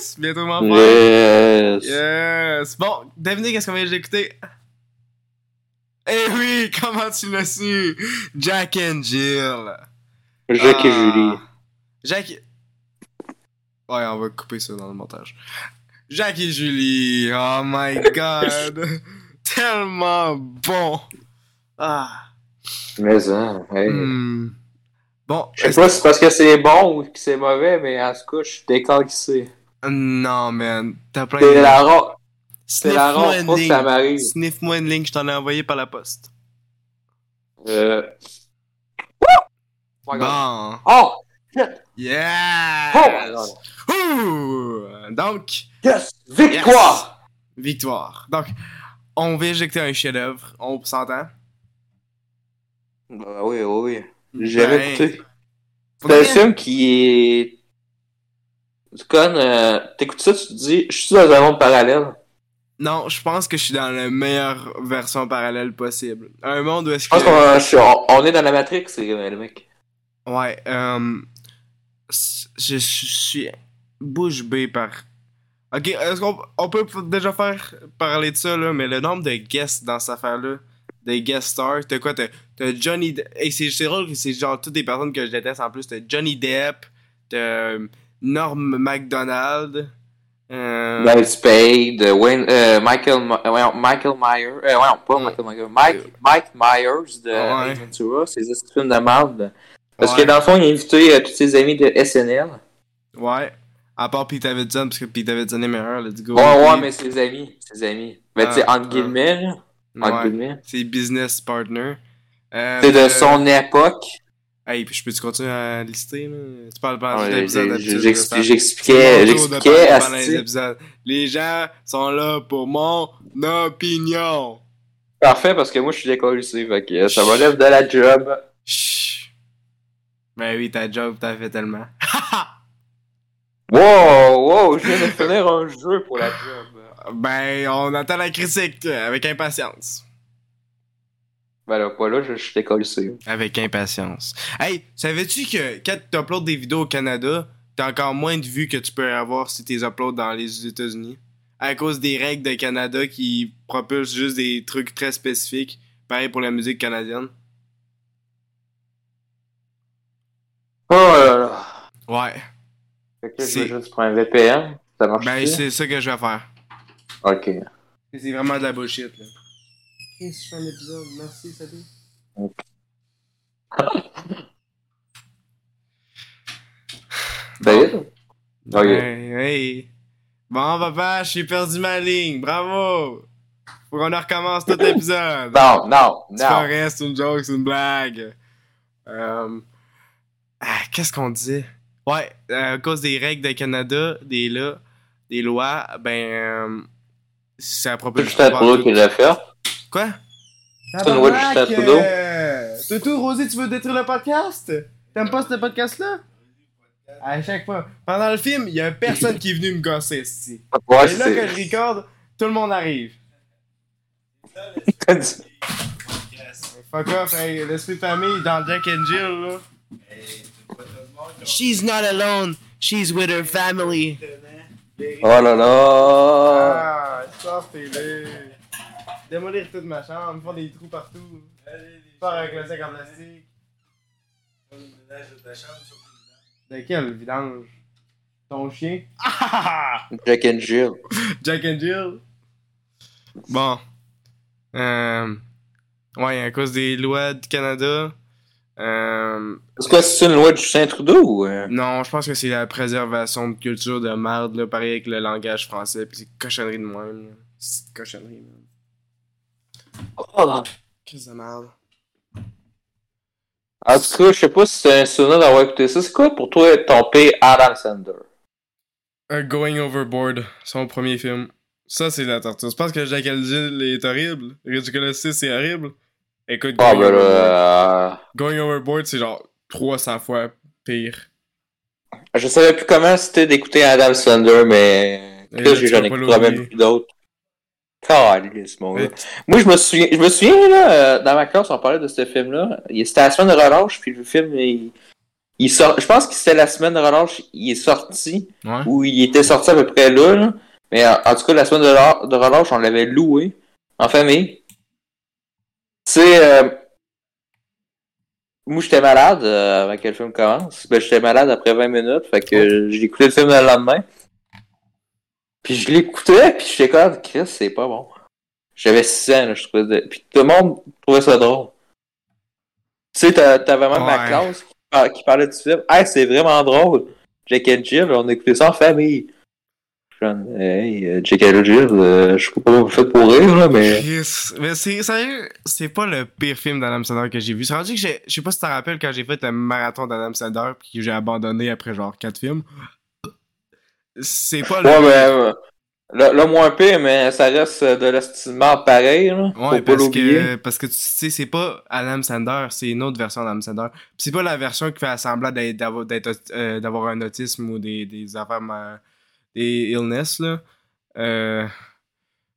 Yes! Bientôt m'en faire. Yes. Yes! Bon, devinez qu'est-ce qu'on vient d'écouter? Eh oui, comment tu l'as su? Jack and Jill. Jacques et Ah. Julie. Jack. Ouais, on va couper ça dans le montage. Jack et Julie. Oh my god. Tellement bon. Ah. Mais hein. Hmm. Bon, Je sais pas si c'est parce que c'est bon ou que c'est mauvais, mais en tout cas, je suis décalquissé. Non, man. T'as plein C'est de. la rare. C'est la rare une fois que ligne. ça m'arrive. Sniff-moi une ligne que je t'en ai envoyé par la poste. Euh. Oh! God. Bon. Oh! Yes! Oh! Ouh! Donc, Yes! Victoire! victoire. Donc, on va éjecter un chef-d'œuvre. On s'entend? Bah oui, oui, oui. J'ai Ben, écouté. C'est un film qui est. Tu connais, euh, t'écoutes ça, tu te dis, je suis dans un monde parallèle. Non, je pense que je suis dans la meilleure version parallèle possible. Un monde où est-ce Je pense que... qu'on je suis- on, on est dans la Matrix, c'est le mec. Ouais, euh... Je, je suis bouche bée par... Ok, est-ce qu'on on peut déjà faire parler de ça, là, mais le nombre de guests dans cette affaire-là, des guest stars, t'as quoi, t'as Johnny... De- Et c'est drôle que c'est genre toutes des personnes que je déteste en plus, t'as Johnny Depp, t'as Norm MacDonald, euh... Spade, euh, Wayne, euh, Michael, euh, Michael Myers, euh, pas. Michael Myers, Mike, Mike Myers de Ouais. Ventura, c'est des films de merde. Parce Ouais. que dans le fond, il a invité euh, tous ses amis de SNL. Ouais. À part Pete Davidson, parce que Pete Davidson est meilleur, let's go. Ouais, ouais, mais ses amis, ses amis. Ben, tu sais, Ah, entre guillemets, là, entre Ouais. guillemets. C'est business partner. C'est de son époque. Hey, puis je peux-tu continuer à lister, là? Tu parles pas Ouais, de l'épisode J'expliquais, j'expliquais, pendant les gens sont là pour mon opinion. Parfait, parce que moi, je suis décollé fait que ça m'enlève de la job. Chut. Ben oui, ta job, t'as fait tellement. Wow, wow, je viens de finir un jeu pour la job. ben, on attend la critique avec impatience. Ben là, pas là, je, je décollé Avec impatience. Hey, savais-tu que quand tu uploads des vidéos au Canada, t'as encore moins de vues que tu peux avoir si tu les uploads dans les États-Unis? À cause des règles de Canada qui propulsent juste des trucs très spécifiques. Pareil pour la musique canadienne. Oh là là. Ouais. Fait que là, je C'est- vais juste prendre un VPN. Ça marche Ben, c'est ça que je vais faire. Ok. C'est vraiment de la bullshit, là. Qu'est-ce que je fais un épisode? Merci, salut. David? Ok. Hey, hey. Bon, papa, j'ai perdu ma ligne. Bravo! Faut qu'on en recommence tout l'épisode. Non, non, C'est non. vrai, c'est une joke, c'est une blague. Euh, ah, Qu'est-ce qu'on dit? Ouais, euh, à cause des règles de Canada, des, là, des lois, ben. Euh, ça C'est propose. Justin Trudeau qui l'a fait. Quoi? Trudeau. euh, Toutou, Rosie, tu veux détruire le podcast? T'aimes pas ce podcast-là? À chaque fois. Pendant le film, il y a personne qui est venu me gosser ici. Ouais, Et là que je recorde, tout le monde arrive. Fuck off, hey, l'esprit de famille dans Jack and Jill, là. She's not alone, she's with her family. Oh là là. Ah, sortez-les. Démolir toute ma chambre, faire des trous partout. Faire avec le sac en plastique. De quel vidange? Ton chien? Ah! Jack and Jill. Jack and Jill? Bon. Euh, ouais, à cause des lois du Canada. Euh, Est-ce que c'est une loi de Justin Trudeau ou. euh? non, je pense que c'est la préservation de culture de merde, là, pareil avec le langage français, pis c'est cochonnerie de même. là. C'est cochonnerie, man. Oh. Qu'est-ce de merde. En tout cas, je sais pas si c'est un souvenir d'avoir écouté ça. C'est quoi pour toi ton P. Adam Sandler? Uh, Going Overboard, son premier film. Ça, c'est la torture. Tu penses que Jack and Jill est horrible? Ridiculous 6, c'est horrible? Écoute, Ah, Going, ben Overboard. euh, Going Overboard, c'est genre 300 fois pire. Je savais plus comment c'était d'écouter Adam Sandler, mais. Là, là, j'ai j'en vas ai pas écouté même plus d'autres. Calisse, mon gars. Moi, je me souviens, je me souviens, là, euh, dans ma classe, on parlait de ce film-là. Il- C'était la semaine de relâche, puis le film, il, il sort, je pense que c'était la semaine de relâche, il est sorti, Ouais. ou il était sorti à peu près là, là. mais en, en tout cas, la semaine de, de relâche, on l'avait loué en famille. C'est, euh, moi j'étais malade euh, avant que le film commence, ben j'étais malade après 20 minutes, fait que j'ai écouté le film le lendemain. Puis je l'écoutais, puis j'étais comme, Chris, c'est pas bon. J'avais 6 ans, là, je trouvais. de- Puis tout le monde trouvait ça drôle. Tu sais, t'as- t'avais même ma Ouais. classe qui, par- qui parlait du film. Hey, c'est vraiment drôle. Jack and Jill, on écoutait ça en famille. Hey, euh, Jack and Jill, euh, je sais pas comment vous faites pour rire, là, mais. Mais c'est sérieux, c'est pas le pire film d'Adam Sandler que j'ai vu. C'est rendu que je sais pas si tu te rappelles quand j'ai fait le marathon d'Adam Sandler puis que j'ai abandonné après genre 4 films. C'est pas le. Ouais, mais. euh, moins pire, mais ça reste de l'estimement pareil, là. Ouais, parce que, parce que tu sais, c'est pas Adam Sandler, c'est une autre version d'Adam Sandler. Puis c'est pas la version qui fait semblant d'avoir, euh, d'avoir un autisme ou des, des affaires, des illness, là. Euh,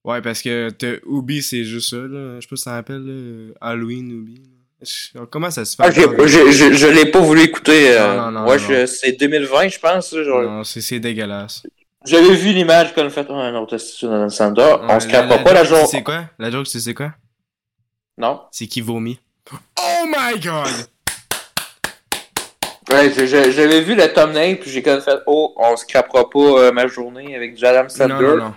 ouais, parce que t'as Ubi, c'est juste ça, là. Je sais pas si ça rappelle, là, Halloween, Ubi. Je- Comment ça se fait? Ah, j'ai- j'ai- je l'ai pas voulu écouter. euh, Non, non, non, ouais, je- c'est 2020, je pense. genre. Non, c'est, c'est dégueulasse. J'avais vu l'image qu'on a fait. Oh, un autre dans le on se capera la pas la joke, sais quoi? La joke, sais quoi? Non. C'est qui vomit. Oh my god! Ouais, je- je- j'avais vu le thumbnail, puis j'ai comme fait, oh, on se crapera pas euh, ma journée avec du Adam Sandler. Non, non, non.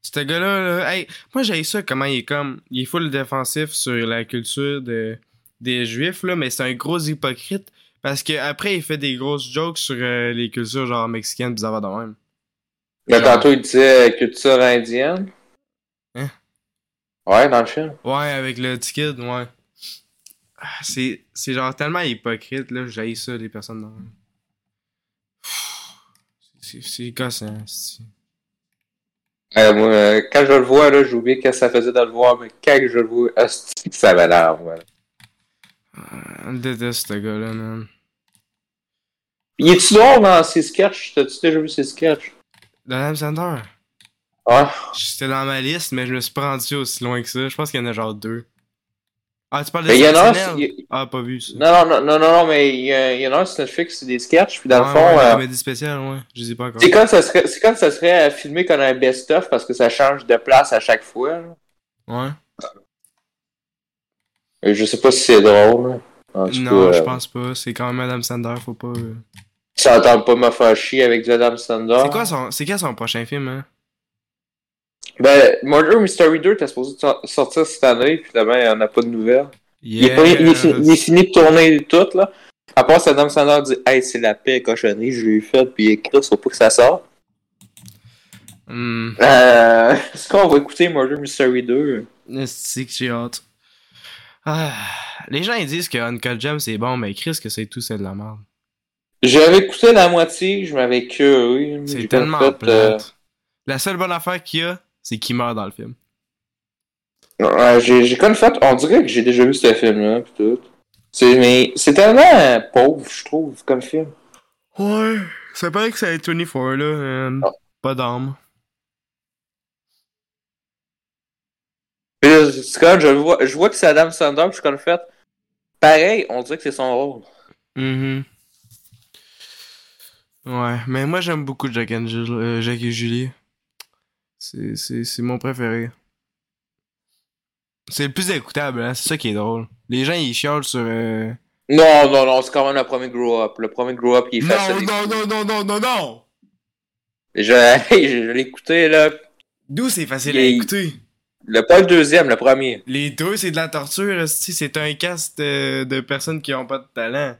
Ce gars-là, là, hey, moi j'ai ça comment il est comme. Il est full défensif sur la culture de, des juifs, là, mais c'est un gros hypocrite. Parce que après il fait des grosses jokes sur euh, les cultures genre mexicaines, bizarre de même. Mais Genre- tantôt, il disait euh, culture indienne. Hein? Ouais, dans le film. Ouais, avec le kid, ouais. Ah, C'est, c'est genre tellement hypocrite, là, j'ai ça, les personnes même. C'est, c'est gossant, c'est- Euh, moi, euh, quand je le vois, là, j'ai oublié qu'est-ce que ça faisait de le voir, mais quand je le vois, ça m'énerve, ouais. On le déteste, ce gars-là, man. Il est-tu drôle dans ses sketchs? T'as-tu déjà vu ses sketchs? Adam Sandler? Ouais. C'était dans ma liste, mais je me suis pas rendu aussi loin que ça. Je pense qu'il y en a genre deux. Ah, tu parles de Sentinel? Ah, pas vu ça. Non, non, non, non, non, mais il y, en a un sur Netflix, c'est des sketchs, puis dans le Ouais, fond, ouais, euh, comédie spéciale, ouais. Je ai pas encore. c'est comme ça serait, ça serait euh, filmé comme un best-of parce que ça change de place à chaque fois. là. Ouais. Et je sais pas si c'est drôle. là. En tout Non, cas, je euh, pense pas. C'est quand même Adam Sandler, faut pas. euh. Ça entend pas me faire chier avec du Adam Sandler. C'est quoi son. C'est son prochain film, hein? Ben, Murder Mystery 2 était supposé sor- sortir cette année, puis finalement, il n'y en a pas de nouvelles. Il, est pas- il est fi- il est fini de tourner tout, là. À part, Adam Sandler dit Hey, c'est la paix cochonnerie, je l'ai fait, puis écrit, faut pas que ça sorte. Euh, Est-ce qu'on va écouter Murder Mystery 2 C'est que j'ai hâte? Ah, les gens ils disent que Uncle Jam c'est bon, mais Chris que c'est tout, c'est de la merde. J'avais écouté la moitié, je m'avais que. C'est tellement plate. La seule bonne affaire qu'il y a, c'est qu'il meurt dans le film. Ouais, j'ai j'ai comme fait, on dirait que j'ai déjà vu ce film-là, pis tout. C'est, mais c'est tellement pauvre, je trouve, comme film. Ouais, ça paraît que c'est 24 là. euh, Ah. Pas d'âme. Puis là, c'est quand je vois, je vois que c'est Adam Sandler, je suis comme fait, pareil, on dirait que c'est son rôle. Mhm. Ouais, mais moi j'aime beaucoup Jack, and Jill- euh, Jack et Julie. C'est, mon préféré. C'est le plus écoutable, hein? c'est ça qui est drôle. Les gens ils chiolent sur. euh, Non, non, non, c'est quand même le premier Grow Up. Le premier Grow Up, il est Non, facile. non, non, non, non, non, non! Je, hey, je, je l'ai écouté, là. D'où c'est facile Il- à écouter? Le, pas le deuxième, le premier. Les deux, c'est de la torture, c'est un cast de personnes qui ont pas de talent.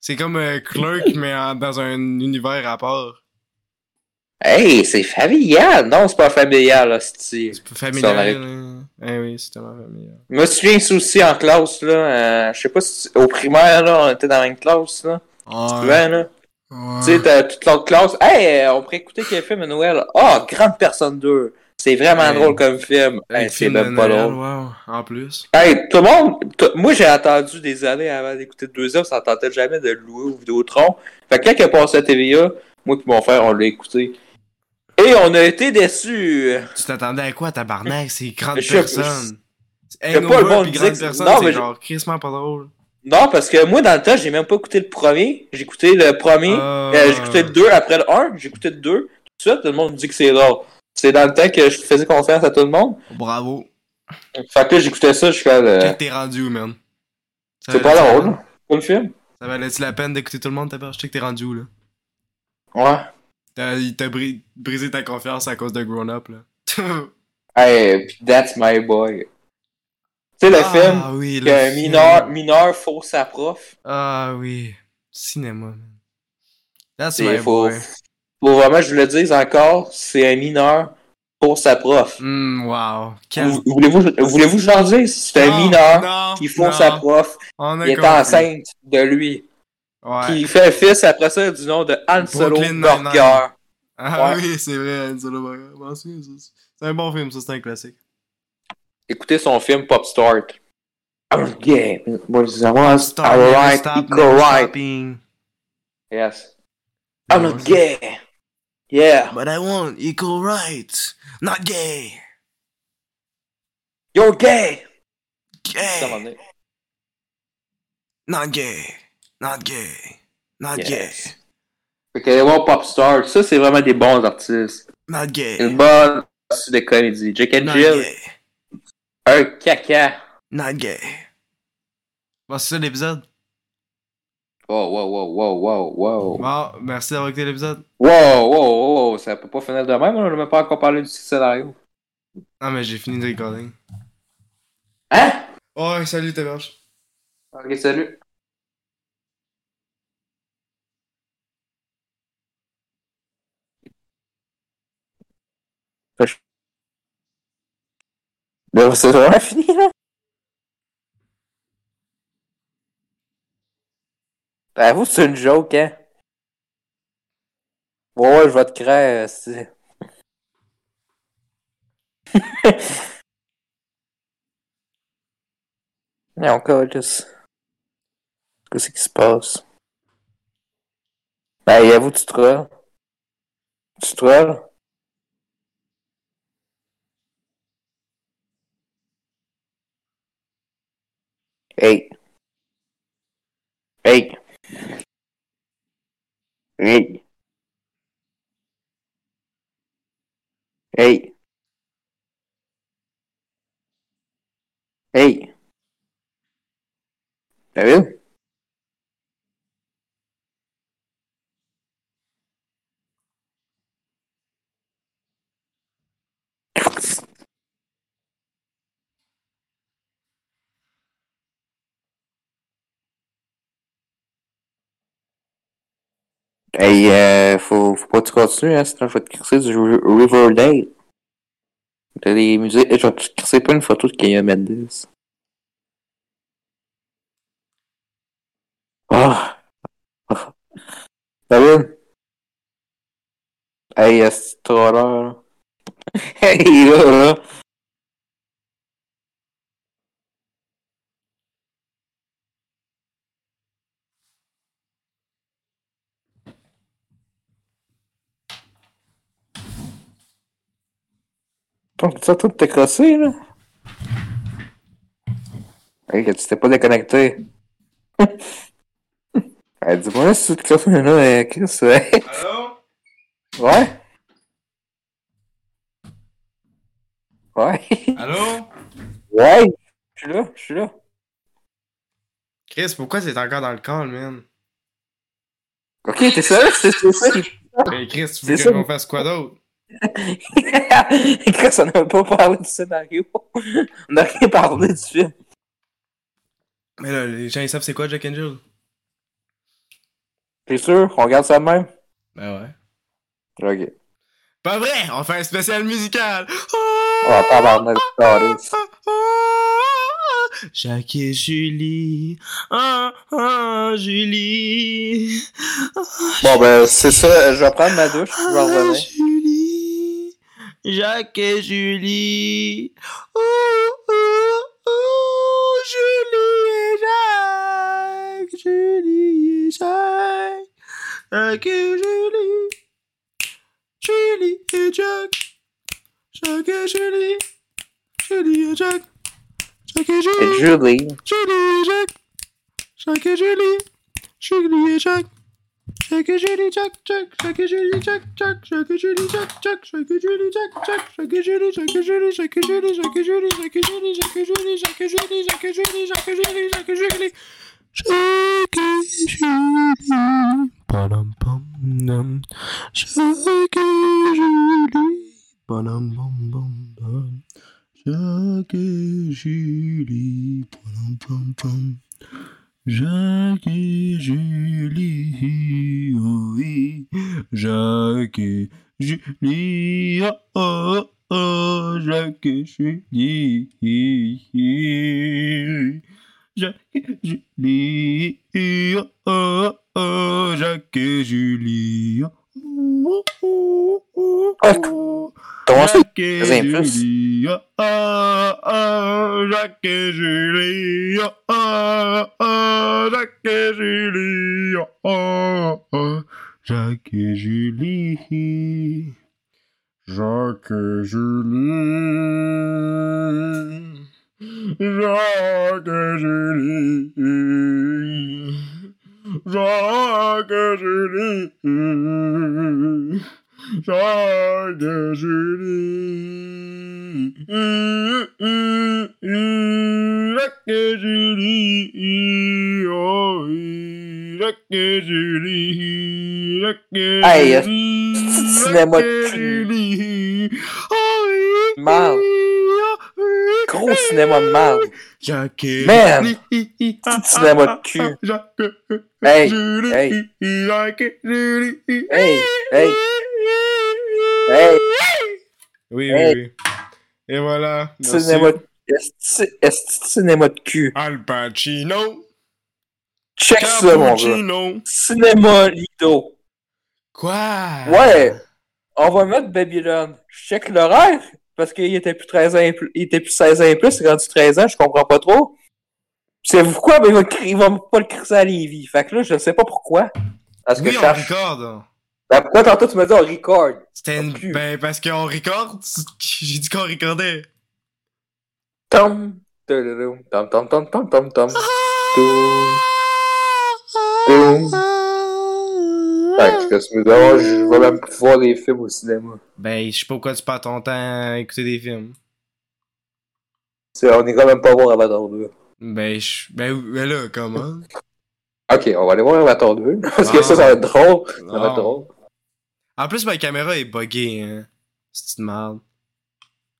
C'est comme euh, Clerk, mais en- dans un univers à part. Hey, c'est familial. Non, c'est pas familial, là, c'est pas familial. hein. Eh oui, c'est tellement familial. Je me souviens aussi en classe, là. euh, je sais pas si au primaire, là, on était dans la même classe, là. Souvent, là. Tu sais, t'as toute l'autre classe. Hey, on pourrait écouter quel film à Noël? Ah, Grande Personne 2. C'est vraiment Hey. drôle comme film. Hey, c'est même pas drôle. Wow, en plus. Hey, tout le monde, tout- moi j'ai attendu des années avant d'écouter le deuxième, ça tentait jamais de le louer au Vidéotron. Fait que quand il a passé à TVA, moi et mon frère, on l'a écouté. Et on a été déçus. Tu t'attendais à quoi, tabarnak? C'est grande Je personne. sais pas, le monde grande personne, non, c'est mais je- genre crissement pas drôle. Non, parce que moi, dans le temps, j'ai même pas écouté le premier. J'ai écouté le premier. Euh, euh, j'ai écouté le 2 après le 1. J'ai écouté le 2. Tout de suite, tout le monde me dit que c'est drôle. C'est dans le temps que je faisais confiance à tout le monde. Bravo. Fait que j'écoutais ça jusqu'à le... Check t'es rendu où, man? C'est pas drôle. le film? Ça valait-tu la peine d'écouter tout le monde, ta peur? Je sais que t'es rendu où, là? Ouais. T'as, il t'a bri- brisé ta confiance à cause de Grown Up, là. Hey, that's my boy. Tu sais, le ah, film oui, le film. mineur, mineur fausse sa prof. Ah oui. Cinéma, man. That's C'est my faut, boy. Faut vraiment, que je vous le dise encore, c'est un mineur pour sa prof. Hmm, wow. Quel... Voulez-vous, voulez-vous que je leur dise? C'est un mineur non, qui non. sa prof. On a Il est enceinte de lui. Ouais. Qui fait un fils après ça du nom de Han Solo Burger. Ah Ouais. oui, c'est vrai, Solo Burger. Souviens, ça. C'est un bon film, ça, c'est un classique. Écoutez son film Pop Start. I'm gay. I was alright, right. Yes. I'm not gay. Yeah. But I want equal rights. Not gay. You're gay. Gay. Not gay. Not gay. Not Yes. gay. Fait qu'allez voir Pop Start. Ça, c'est vraiment des bons artistes. Not gay. Une bonne partie de comédie. Jack and Not Jill, gay. un caca. Not gay. Bon, c'est ça l'épisode? Wow, wow, wow, wow, wow, wow. Bon, merci d'avoir écouté l'épisode. Wow, wow, wow, ça peut pas finir de même, on n'a même pas encore parlé du scénario. Ah, mais j'ai fini de recording. Hein? Oh, salut, Taberge. Ok, salut. Là, c'est vraiment fini, là? Ben, vous, c'est une joke, hein? Ouais, ouais, je vais te créer, c'est... Non, câlisse. Qu'est-ce qui se passe? Ben, avoue, tu trolls. Tu trolls? Hey. Hey. Hey. Hey. Hey. David? Hey, euh, faut, faut pas que tu continues, hein, sinon je vais te crisser du Ri- Riverdale. T'as des musées, je vais te crisser pas une photo de Kenya Mendes. Ah! Ah. David? Hey, c'est trop là? Hey, là, là. Donc, ça, tout t'es crossé, là? Hey, que tu t'es pas déconnecté. hey, dis-moi si tu te crosses, là, Chris, ouais. Allô? Ouais? Ouais? Allô? Ouais? Je suis là, je suis là. Chris, pourquoi t'es encore dans le call, man? Ok, t'es sérieux? C'est ça? Chris, tu veux qu'on fasse quoi d'autre? Chris, on n'a pas parlé du scénario. On n'a rien parlé du film. Mais là, les gens, ils savent c'est quoi Jack and Jill? T'es sûr? On regarde ça de même? Ben ouais. Ok. Pas vrai! On fait un spécial musical! On va pas avoir notre Jacques et Julie, ah, ah, Julie, Bon, ben, c'est ça. Je vais prendre ma douche, je vais ah, revenir. Jacques et Julie, ouh, ouh, ouh, Julie et Jacques, Julie et Jacques, Jacques et Julie, Julie et Jacques, Jacques et Julie, Julie et Jacques, Jacques et Julie. Julie. Julie et Jacques. Jacques et Julie. Julie et Jacques. Et Julie, Jacques, Jacques et Julie, Jacques, Jacques et Julie, Jacques, Jacques et Julie, Jacques, Jacques et Julie, et Julie, et Julie, et Julie, et Julie, et Julie, et Julie, et Julie, et Julie, et Julie. Et Julie. Padam pam dam. Et Julie. Padam pam pam. Jacques et Julie. Padam pam. Jacques et Julie, oh oui, Jacques et Julie, oh oh, Jacques et Julie, Jacques et Julie, oh oh, oh. Jacques et Julie, oh. Comment ça? Jacques et Julie, Jacques et Julie, Jacques et Julie, Jacques et Julie, Jacques et Julie. Jacques Julie. Jacques Julie. Jacques Julie. Oh, Jacques Julie. Jacques Hey, cinéma de cul. Oh mal. Gros cinéma de mal. Jacques Man. Julie. Petit cinéma de cul. Jacques Hey, Julie. hey. Jacques Julie. Hey, hey. Hey. Oui, Hey. oui, oui. Et voilà. Cinéma de... Est-ce est cinéma de cul? Al Pacino. Check ça, mon gars. Cinéma Lido. Quoi? Ouais. On va mettre Babylone. Check l'horaire. Parce qu'il était plus 13 ans et plus, il était plus 16 ans et plus, il est rendu 13 ans, je comprends pas trop. C'est pourquoi, mais il va, il va pas le crisser à Lévis. Fait que là, je sais pas pourquoi. Parce que Oui, je on cherche. record. Ben, pourquoi tantôt tu me dis on record? C'était une... Ben, parce qu'on record. J'ai dit qu'on recordait. Tom, tom, tom, tom, tom, tom, tom. Ah! Toum. Fait que je vais même plus voir des films au cinéma. Ben, je sais pas pourquoi tu perds ton temps à écouter des films. C'est- on est quand même pas voir Avatar 2. Ben, je... ben, ben là, comment? Ok, on va aller voir Avatar 2. Parce que Ah. ça, ça va être drôle. Ça va Ah. être drôle. En plus, ma caméra est buggée, hein. C'est une merde.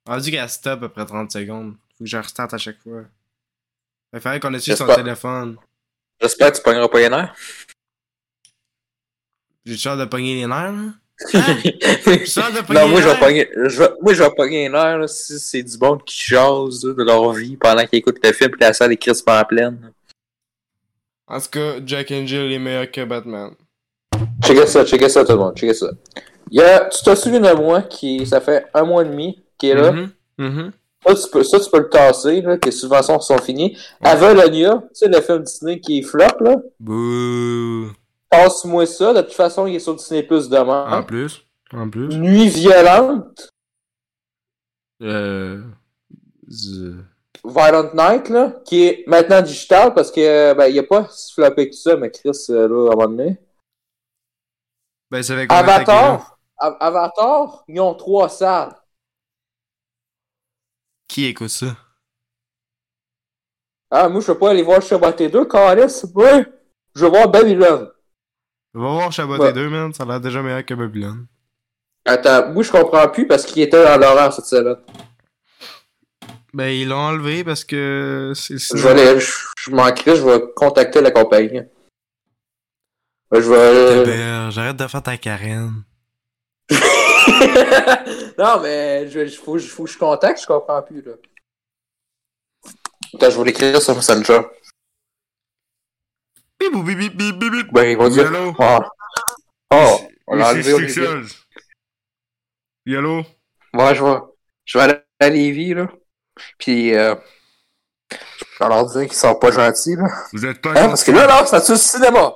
Rendu qu'elle stop après 30 secondes. Faut que je restarte à chaque fois. Il fallait qu'on ait sur son téléphone? J'espère que tu pogneras pas les nerfs. J'ai hâte de pogner les nerfs, là? J'ai hâte de pogner non, moi les je vais pogner, je vais- moi je vais pogner les nerfs là, si c'est du monde qui jase là, de leur vie pendant qu'ils écoutent le film pis la salle est crispement pleine. En tout cas, Jack and Jill est meilleur que Batman. Checkez ça, checkez ça tout le monde, checkez ça. Il y a, tu te souviens de moi qui, ça fait un mois et demi, qui est là. Mhm, mhm. Ça, tu peux, ça, tu peux le tasser, là, que les subventions sont finies. Avalonia, tu sais, le film Disney qui est flop, là. Bouh. Passe-moi ça. De toute façon, il est sur Disney Plus demain. En plus. En plus. Nuit violente. Euh. z- Violent Night, là, qui est maintenant digital parce que, ben, il n'y a pas si floppé que ça, mais Chris, euh, là, à un moment donné. Ben, ça fait? Avatar, Avatar, ils ont trois salles. Qui écoute ça? Ah, moi, je veux pas aller voir Chaboté 2, Calis. Ouais. Je veux voir Babylone. Va voir Chaboté Ouais. 2, man. Ça a l'air déjà meilleur que Babylone. Attends, moi, je comprends plus parce qu'il était dans l'horaire cette semaine. Ben, ils l'ont enlevé parce que c'est Je vais aller, je, je manquerai, je vais contacter la compagnie. Ben, Je vais. Ben, j'arrête de faire ta carène. non, mais je, je, faut, faut que je contacte, je comprends plus, là. Attends, je vais l'écrire sur Messenger. Bip, bip, bip, bip, bip, bip. Ben, ils vont dire. Yellow. Oh, oh on l'a enlevé. Sexuals. Yellow. Ouais, je vais, je vais aller à Lévis, là. Puis, euh, je vais leur dire qu'ils sont pas gentils, là. Vous êtes pas Hein, parce que là, là, c'est le cinéma.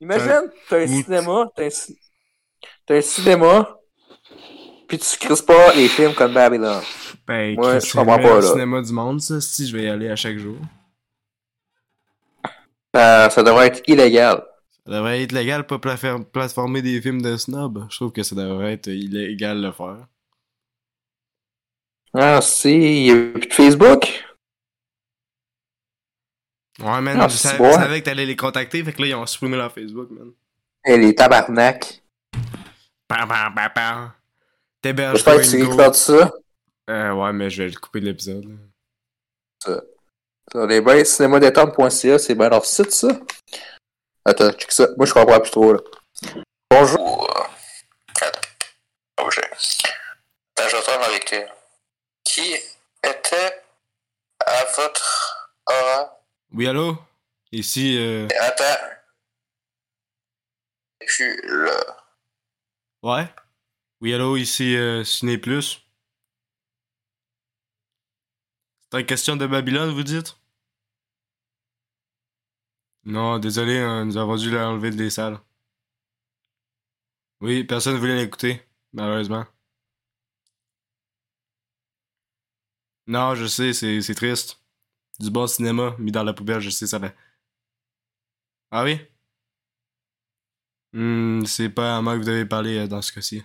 Imagine, t'as un Ou- cinéma, t'as un, ci- un cinéma, puis tu crises pas les films comme Babylon. Ben, Ouais, je comprends le pas, là. cinéma du monde, ça. Si je vais y aller à chaque jour. Euh, ça devrait être illégal. Ça devrait être légal, pas plateformer des films de snob. Je trouve que ça devrait être illégal de le faire. Ah, si, il y a plus de Facebook? Ouais, man, Ah, je, savais, bon. je savais que t'allais les contacter, fait que là, ils ont supprimé leur Facebook, man. Et les tabarnak. Pam, pam, pam, pam. T'héberges J'espère que tu éclates ça. Euh, ouais, mais je vais le couper de l'épisode. là. Ça, les bains cinémadétente.ca, c'est bien leur site, ça. Attends, check ça. Moi, je comprends plus trop, là. Bonjour. Attends. J'ai. Attends, je retourne avec. euh, Qui était à votre aura? Oui, allô? Ici, euh... Attends. Je suis là. Ouais? Oui, allô, ici, euh, Ciné Plus. C'est une question de Babylone, vous dites? Non, désolé, hein, nous avons dû l'enlever des salles. Oui, personne ne voulait l'écouter, malheureusement. Non, je sais, c'est c'est triste. Du bon cinéma mis dans la poubelle, je sais, ça va. Ah oui? Hmm, c'est pas à moi que vous devez parler euh, dans ce cas-ci.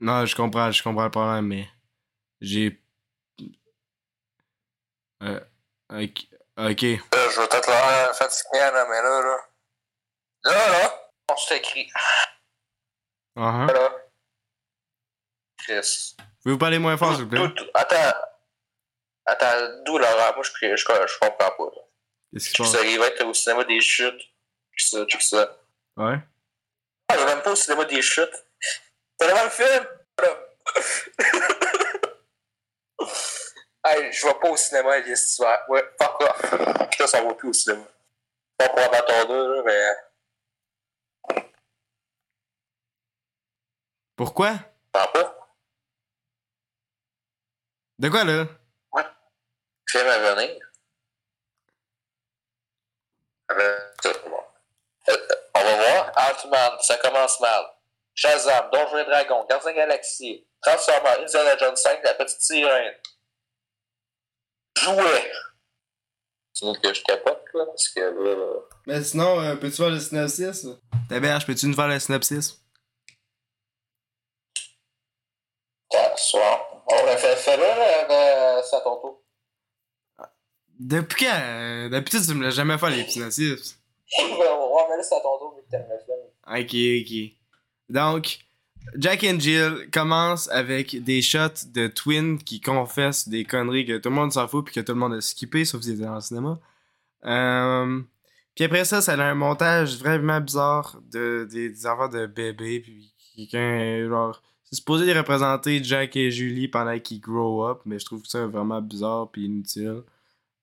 Non, je comprends, je comprends le problème, mais j'ai. Euh, ok. ok. Là, je vais peut-être l'air fatigué, là, mais là, là. Là, là, on s'est écrit. Uh-huh. Là, là. Chris. Pouvez-vous parler moins fort, s'il vous plaît? Attends. Attends, d'où Laurent? Moi, je, je, je, je comprends pas. Qu'est-ce qui se passe? ça, il va être au cinéma des chutes. Check ça, check ça. Ouais? Ah, il va même pas au cinéma des chutes. T'as vraiment le film? Hey, je vais pas au cinéma cet hiver. Ouais, fuck off. Là, ça va plus au cinéma. Pas pour Avatar 2, là, mais. Pourquoi? T'en pas? De quoi, là? Film à venir. On va voir. Ant-Man, ça commence mal. Shazam, Donjons et Dragons, Gardien Galaxy, Transformers, Indiana Jones 5, La Petite Sirène. Jouet. C'est une que je capote, là, parce que là, là... Mais sinon, euh, peux-tu faire le synopsis? Taberge, peux-tu nous faire le synopsis? Soir. On l'a fait, fait là, là, euh, c'est à ton tour. Depuis quand? euh, D'habitude, tu me l'as jamais fait, les synopsis. ouais, mais là, c'est à ton tour, vu que t'aimes le film. Ok, ok. Donc, Jack and Jill commence avec des shots de twins qui confessent des conneries que tout le monde s'en fout puis que tout le monde a skippé, sauf si c'était dans le cinéma. Euh, puis après ça, ça a un montage vraiment bizarre de, des, des enfants de bébés puis quelqu'un, genre... C'est supposé représenter Jack et Julie pendant qu'ils grow up, mais je trouve ça vraiment bizarre puis inutile.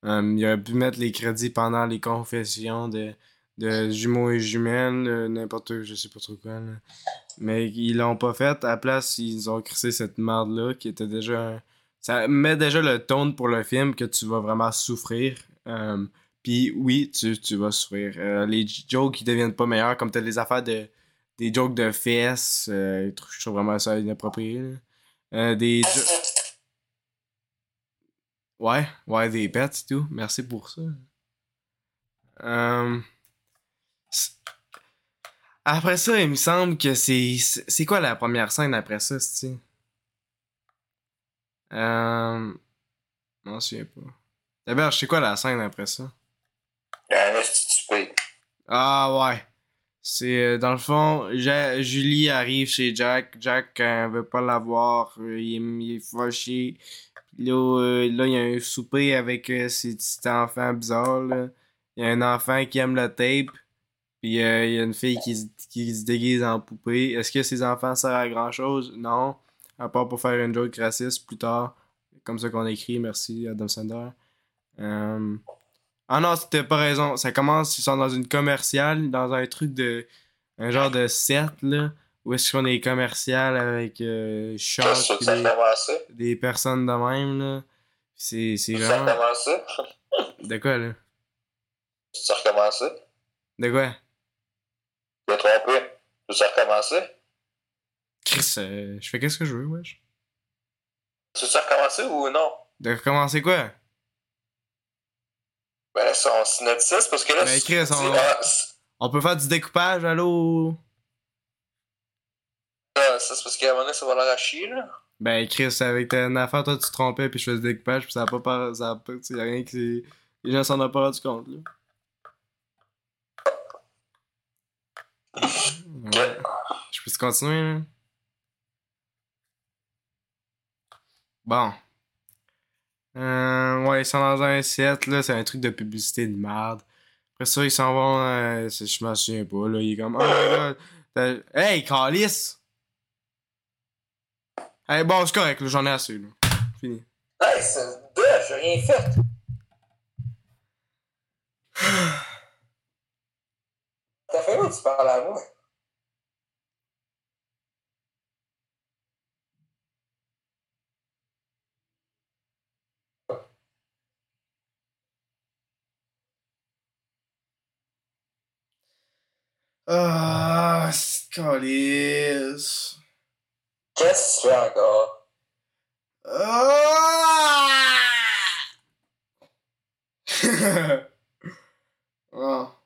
Euh, il aurait pu mettre les crédits pendant les confessions de, de jumeaux et jumelles, euh, n'importe je sais pas trop quoi. Mais ils l'ont pas fait. À la place, ils ont crissé cette merde-là qui était déjà. Ça met déjà le ton pour le film que tu vas vraiment souffrir. Euh, Puis oui, tu, tu vas souffrir. Euh, les jokes qui deviennent pas meilleurs, comme t'as les affaires de. Des jokes de fesses, euh, je trouve vraiment ça inapproprié. Euh, des. Ouais, ouais, des pets et tout. Merci pour ça. Après ça, il me semble que c'est. C'est c'est quoi la première scène après ça, c'est Euh. Je m'en souviens pas. D'abord, sais quoi la scène après ça? Institut Ah ouais. C'est euh, dans le fond, Ja- Julie arrive chez Jack. Jack euh, veut pas la voir. euh, il, est- il est fâché. Là, euh, là, il y a un souper avec ces petits enfants bizarres. Là. Il y a un enfant qui aime le tape. Puis euh, il y a une fille qui, se- qui se déguise en poupée. Est-ce que ces enfants servent à grand chose? Non. À part pour faire une joke raciste plus tard. Comme ça qu'on écrit. Merci, Adam Sandler. Euh, ah non, t'as pas raison. Ça commence, ils sont dans une commerciale, dans un truc de. Un genre de set, là. Où est-ce qu'on est commercial avec euh, a des, des personnes de même, là. C'est Ça vraiment. De quoi, là? Ça a recommencé. De quoi? Je me trompé. Ça a recommencé. Chris, euh, je fais qu'est-ce que je veux, wesh. Ça a recommencé ou non? De recommencer quoi? Ben, son synopsis, parce que là, Ben, Chris, on- ah, On peut faire du découpage, allô? ah, ça, c'est parce qu'à un moment donné, ça va à chier, là. Ben, Chris, avec ta affaire, toi, tu te trompais, puis je faisais du découpage, puis ça a pas par... ça a pas, tu y a rien qui... Les gens s'en ont pas rendu compte, là. Ouais. Je peux continuer, là? Bon. Euh, ouais, ils sont dans un set, là, c'est un truc de publicité de merde. Après ça, ils s'en vont, euh, je m'en souviens pas, là, il est comme, oh my god, hey, Calice! Hey, bon, c'est correct, là, j'en ai assez, là. Fini. Hey, c'est deux, j'ai rien fait. T'as fait où tu parles à moi? Ah, c'est. Qu'est-ce que tu fais encore? Ah! Ah.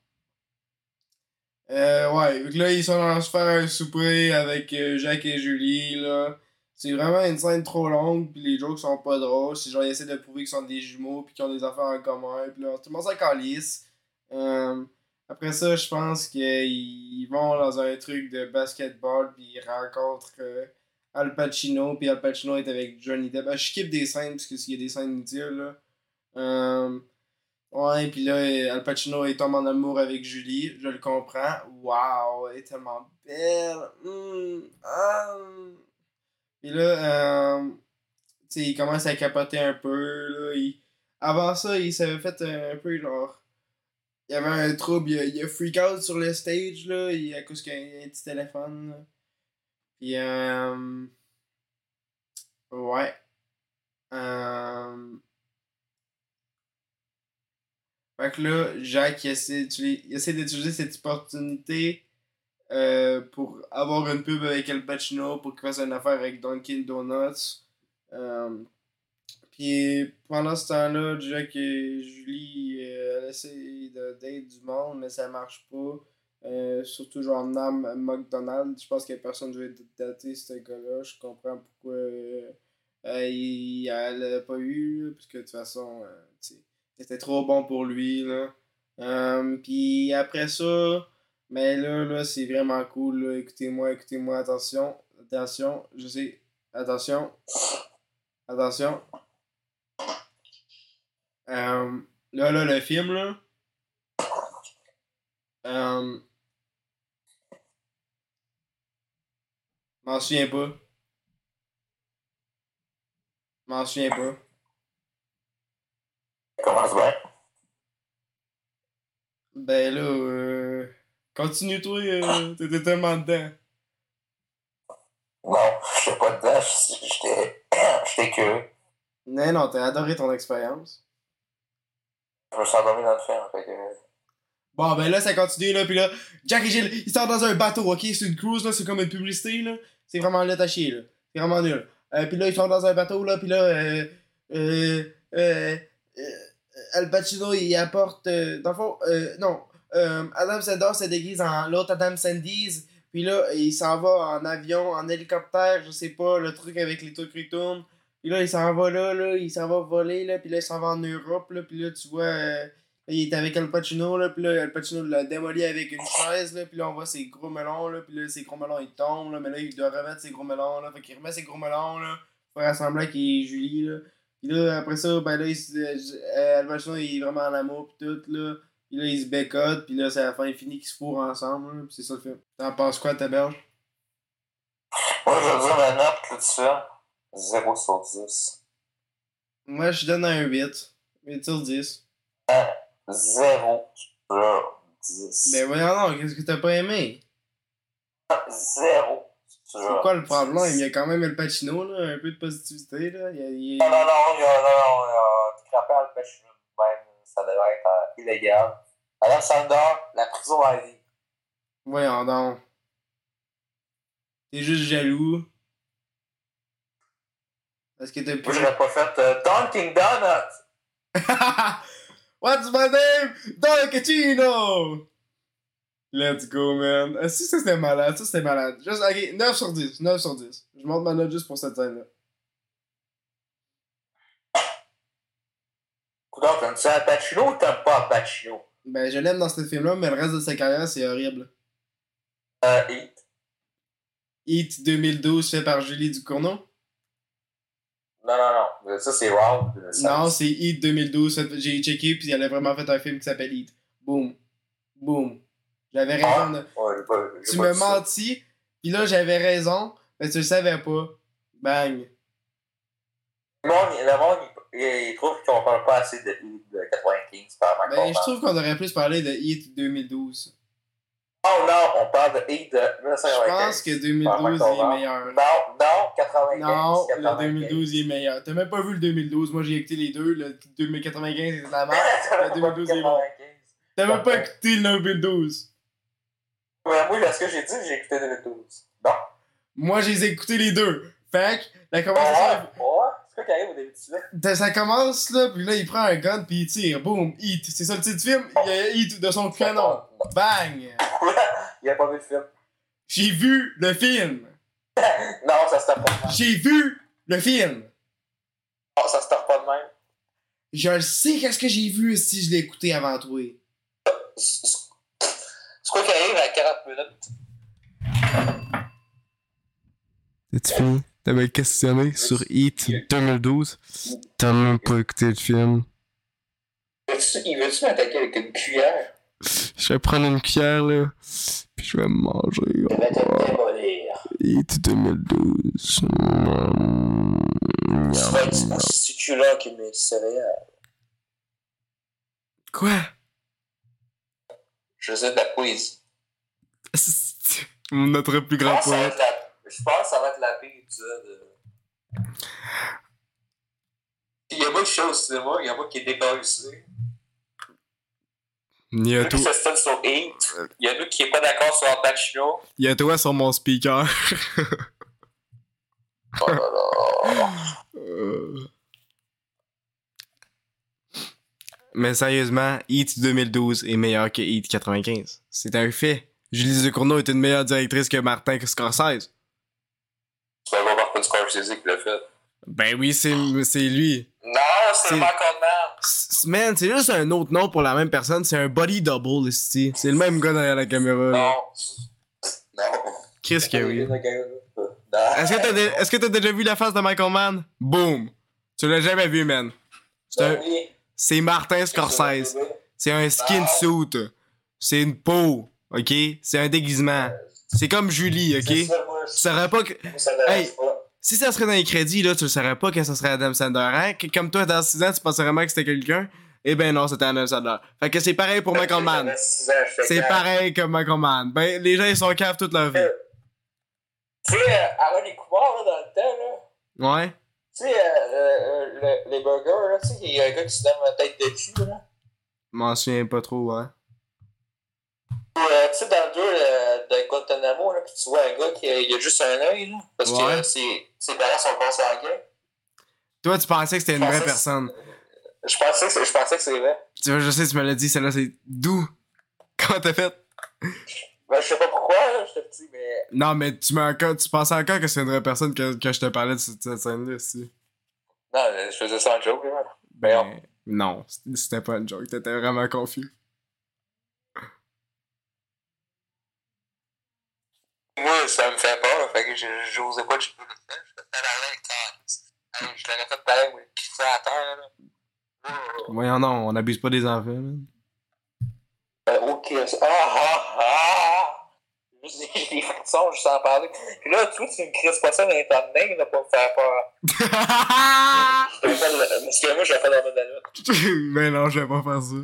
Euh, ouais, que là, ils sont en se faire un souper avec euh, Jacques et Julie, là. C'est vraiment une scène trop longue, puis les jokes sont pas drôles. C'est genre, ils essaient de prouver qu'ils sont des jumeaux, puis qu'ils ont des affaires en commun, puis là, tout le monde s'en calisse. Euh, après ça, je pense qu'ils vont dans un truc de basketball, puis ils rencontrent euh, Al Pacino, puis Al Pacino est avec Johnny Depp. Ah, je skip des scènes, parce qu'il y a des scènes inutiles, là. Ouais, puis là, Al Pacino il tombe en amour avec Julie, je le comprends. Waouh, elle est tellement belle. Hum, ah. Puis là, euh, tu sais, il commence à capoter un peu, là. Il... Avant ça, il s'avait fait un, peu genre. Il y avait un trouble, il a freak out sur le stage, là, il, à cause qu'il y a un petit téléphone, là. Puis, euh... Ouais. Euh... Fait que là, Jacques, il essaie d'utiliser cette opportunité euh, pour avoir une pub avec El Pacino pour qu'il fasse une affaire avec Dunkin' Donuts. Euh, puis pendant ce temps-là, Jack et Julie, euh, elle essaie de date du monde, mais ça marche pas. Euh, surtout genre Nam McDonald, je pense que personne veut dater ce gars-là. Je comprends pourquoi il, elle l'a pas eu, parce que de toute façon, tu sais, c'était trop bon pour lui. Là. Euh, puis après ça, mais là, là c'est vraiment cool. Écoutez-moi, écoutez-moi, attention, attention, je sais, attention, attention. Euh, là, là, le film, là. Euh, M'en souviens pas. M'en souviens pas. Commence bien. Ben là, euh... continue toi, euh... t'étais tellement dedans. Non, je sais pas dedans, j'étais j'étais curieux. Non, non, t'as adoré ton expérience. Je me suis endormi dans le film, fait que... Bon, ben là, ça continue, là, pis là, Jack et Jill, ils sortent dans un bateau, ok? C'est une cruise, là, c'est comme une publicité, là. C'est vraiment là à chier, là. C'est vraiment nul. Euh, pis là, ils sont dans un bateau, là, pis là, euh, euh, euh, euh, Al Pacino, il apporte, euh, dans le fond, euh, non, euh, Adam Sandler se déguise en l'autre Adam Sandys, puis là, il s'en va en avion, en hélicoptère, je sais pas, le truc avec les trucs qui tournent. Puis là, il s'en va là, là, il s'en va voler, là, puis là, il s'en va en Europe, là, puis là, tu vois, euh, il est avec Al Pacino, là, puis là, Al Pacino l'a démoli avec une chaise, là, puis là, on voit ses gros melons, là, puis là, ses gros melons, ils tombent, là, mais là, il doit remettre ses gros melons, là, fait qu'il remet ses gros melons, là, pour faire semblant qu'il est Julie, là. Puis là, après ça, ben là, il, se- euh, Al Pacino, il est vraiment en amour, pis tout, là. Puis là, ils se bécotent, puis là, c'est à la fin infinie qu'ils se fourrent ensemble, là, pis c'est ça le film. T'en penses quoi, ta berge? Moi, je veux dire ma note là-dessus. 0 sur 10. Moi, je donne un 8. 8 sur 10. 0 sur 10. Ben voyons non, qu'est-ce que t'as pas aimé? 0 sur C'est quoi le problème? 10. Il y a quand même El Pacino, là, un peu de positivité, là. Il y a, il y Non, non, non, il y a, non, non, il y a, à le pêche même, ça devrait être euh, illégal. Madame Sandor, la prison à vie. Voyons donc. T'es juste jaloux. Parce que t'as plus... pas fait euh, Dunkin' Donuts. What's my name? Don! Let's go, man. Ah, si, ça c'était malade, ça c'était malade. Juste, ok, 9 sur 10, 9 sur 10. Je monte ma note juste pour cette scène-là. T'aimes ça Pacino ou t'aimes pas Pacino? Ben, je l'aime dans ce film-là, mais le reste de sa carrière, c'est horrible. Euh, Heat. Heat 2012 fait par Julie Ducournau? Non, non, non. Ça, c'est Round. Non, c'est Heat 2012. fait- J'ai checké, puis elle a vraiment fait un film qui s'appelle Heat. Boom. Boom. J'avais raison. Ah, de- Ouais, pas, j'ai Tu me mentis, puis là, j'avais raison, mais tu le savais pas. Bang. Le monde, le monde il, trouve qu'on parle pas assez de Heat de 95 par Ben, je trouve qu'on aurait plus parlé de Heat 2012. Oh non, on parle de Heat de 1995. Je pense que 2012 par Mark il est meilleur. Non, non, 95. Non, 95. le 2012 il est meilleur. T'as même pas vu le 2012, moi j'ai écouté les deux. Le 2095 c'est de la merde. Le pas 2012 il est bon. 95. T'as même pas écouté le 2012. Ouais, moi, ce que j'ai dit, j'ai écouté 2012. Non. Moi j'ai écouté les deux. Fait que la Ouais, conversation. ouais. C'est quoi qui arrive au début du film? de- Ça commence là, puis là il prend un gun puis il tire. Boom, Heat. C'est ça le titre du film? Il y a Heat de son canon. Bang! Il a pas vu le film. J'ai vu le film. Non, ça se tape pas de même. J'ai vu le film. Non, ça se tape pas de même. Je le sais qu'est-ce que j'ai vu si je l'ai écouté avant toi. C'est quoi qui arrive à 40 minutes? C'est fini? T'avais questionné sur Heat 2012. T'as même pas écouté le film. Il veut-tu m'attaquer avec une cuillère? Je vais prendre une cuillère là, puis je vais me manger. Je vais te démolir. Heat 2012. Tu vas être aussi succulent céréales. Quoi? Je faisais de la poésie. Notre plus Je grand va poète. la... je pense que ça va être la pire épisode. euh. Il y a moi qui au cinéma, il y a moi qui est décollé Il y a stun sur Heat, il y a nous qui est pas d'accord sur Al Pacino. il y a toi sur mon speaker. Oh là là. Euh. Mais sérieusement, Heat 2012 est meilleur que Heat 95. C'est un fait. Julie Ducournau est une meilleure directrice que Martin Scorsese. Tu vas voir Martin Scorsese qui l'a fait. Ben oui, c'est c'est lui. Non, c'est Michael Mann. Man, c'est juste un autre nom pour la même personne. C'est un body double, ici. C'est le même gars derrière la caméra. Non. Non. Qu'est-ce que oui? Est-ce que t'as dé- est-ce que t'as déjà vu la face de Michael Mann? Boom! Tu l'as jamais vu, man. C'est un- Oui. C'est Martin Scorsese. C'est un skin suit. C'est une peau. OK? C'est un déguisement. C'est comme Julie, OK? Tu saurais pas que. Hey. Si ça serait dans les crédits, là, tu le saurais pas que ça serait Adam Sandler. Hein? Comme toi, dans 6 ans, tu penserais vraiment que c'était quelqu'un? Eh ben non, c'était Adam Sandler. Fait que c'est pareil pour Michael Mann. C'est pareil comme Michael Mann. Ben, les gens, ils sont caves toute leur vie. Tu sais, euh, couvards, là, dans le temps, là. Ouais? Tu sais, euh, euh, le- les burgers, là, tu sais, il y a un gars qui se donne la tête de cul, là. M'en souviens pas trop, hein. Ou, euh, tu sais, dans le jeu euh, de Guantanamo, là, que tu vois un gars qui a, il a juste un œil, là. Parce que Ouais. euh, ses, ses parents sont pas sanguins. Toi, tu pensais que c'était une vraie personne. Je pensais que c'est- je pensais que c'est vrai. Tu vois, je sais, tu me l'as dit, celle-là, c'est d'où? Comment t'as fait? Ben, je sais pas pourquoi, j'étais petit, mais. Non, mais tu m'as encore, tu pensais encore que c'est une vraie personne que, que je te parlais de cette, cette scène-là, si. Non, je faisais ça en joke, là. Ben, Ben, non, c'était pas une joke, t'étais vraiment confus. Moi, ça me fait peur, fait que je- j'osais pas le. Je tabarnak, câlisse. Hey, Je l'aurais fait pareil, moi, pisser à terre, là. Voyons non, on abuse pas des enfants, man. Euh, ok, ah ah ah! J'ai des frissons juste en parler. Puis là, toi, tu me crises pas ça dans les temps de là, pour me faire peur. Parce que moi, je le fais dans ma minute. ben non, je vais pas faire ça.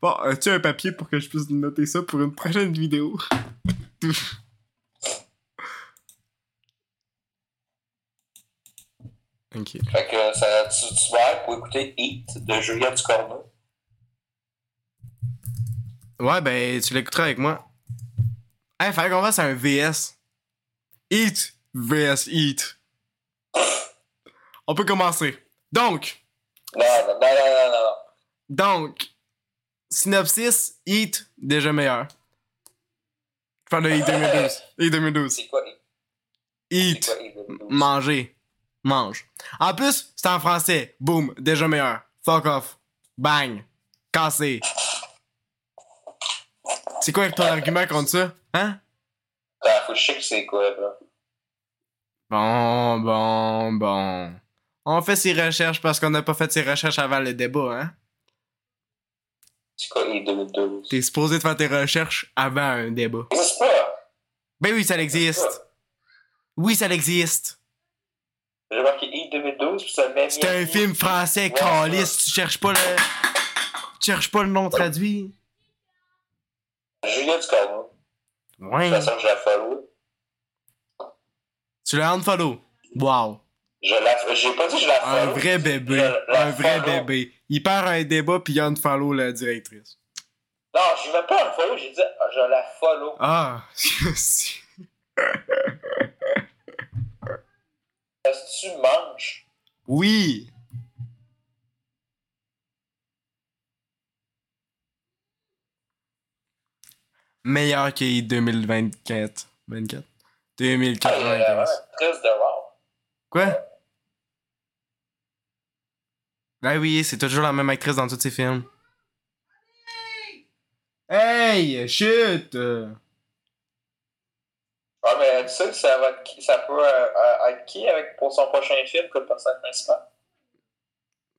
Bon, as-tu un papier pour que je puisse noter ça pour une prochaine vidéo? ok. Fait que ça, tu, tu vas pour écouter Heat de Julien Ducorneau. Ouais, ben, tu l'écouteras avec moi. Hey, fallait qu'on fasse un VS. Eat VS Eat. On peut commencer. Donc, Non, non, non, non, non, non. donc, synopsis, Heat, déjà meilleur. Parle de Heat 2012. Heat 2012. C'est quoi? Heat 2012? manger. Mange. En plus, c'est en français. Boom, déjà meilleur. Fuck off. Bang. Cassé. C'est quoi ton argument contre ça? Hein? Ah, faut que je sais que c'est quoi, là. Bon, bon, bon. On fait ses recherches parce qu'on n'a pas fait ses recherches avant le débat, hein? C'est quoi Heat 2012? T'es supposé de faire tes recherches avant un débat. Ça existe pas! Ben oui, ça existe. Oui, ça existe. J'ai marqué Heat 2012, puis ça met. C'est un film français, Ouais, calice. Tu cherches pas le. Tu cherches pas le nom traduit. Julia Ducarneau. De Ouais. toute façon, je la follow. Tu l'as unfollow. Wow. Je la... J'ai pas dit que je la Un follow. vrai bébé. Je la Un vrai follow. bébé. Il perd un débat puis il unfollow la directrice. Non, je vais pas la follow, j'ai dit je la follow. Ah. si. Est-ce que tu manges? oui. Meilleur que 2024. 24? Ah, il y a vraiment 2095. une triste de wow. Quoi? Ben oui, c'est toujours la même actrice dans tous ses films. Hey, chut! Ah, mais tu sais que ça, va être qui- ça peut euh, euh, être qui avec, pour son prochain film que le personnage principal?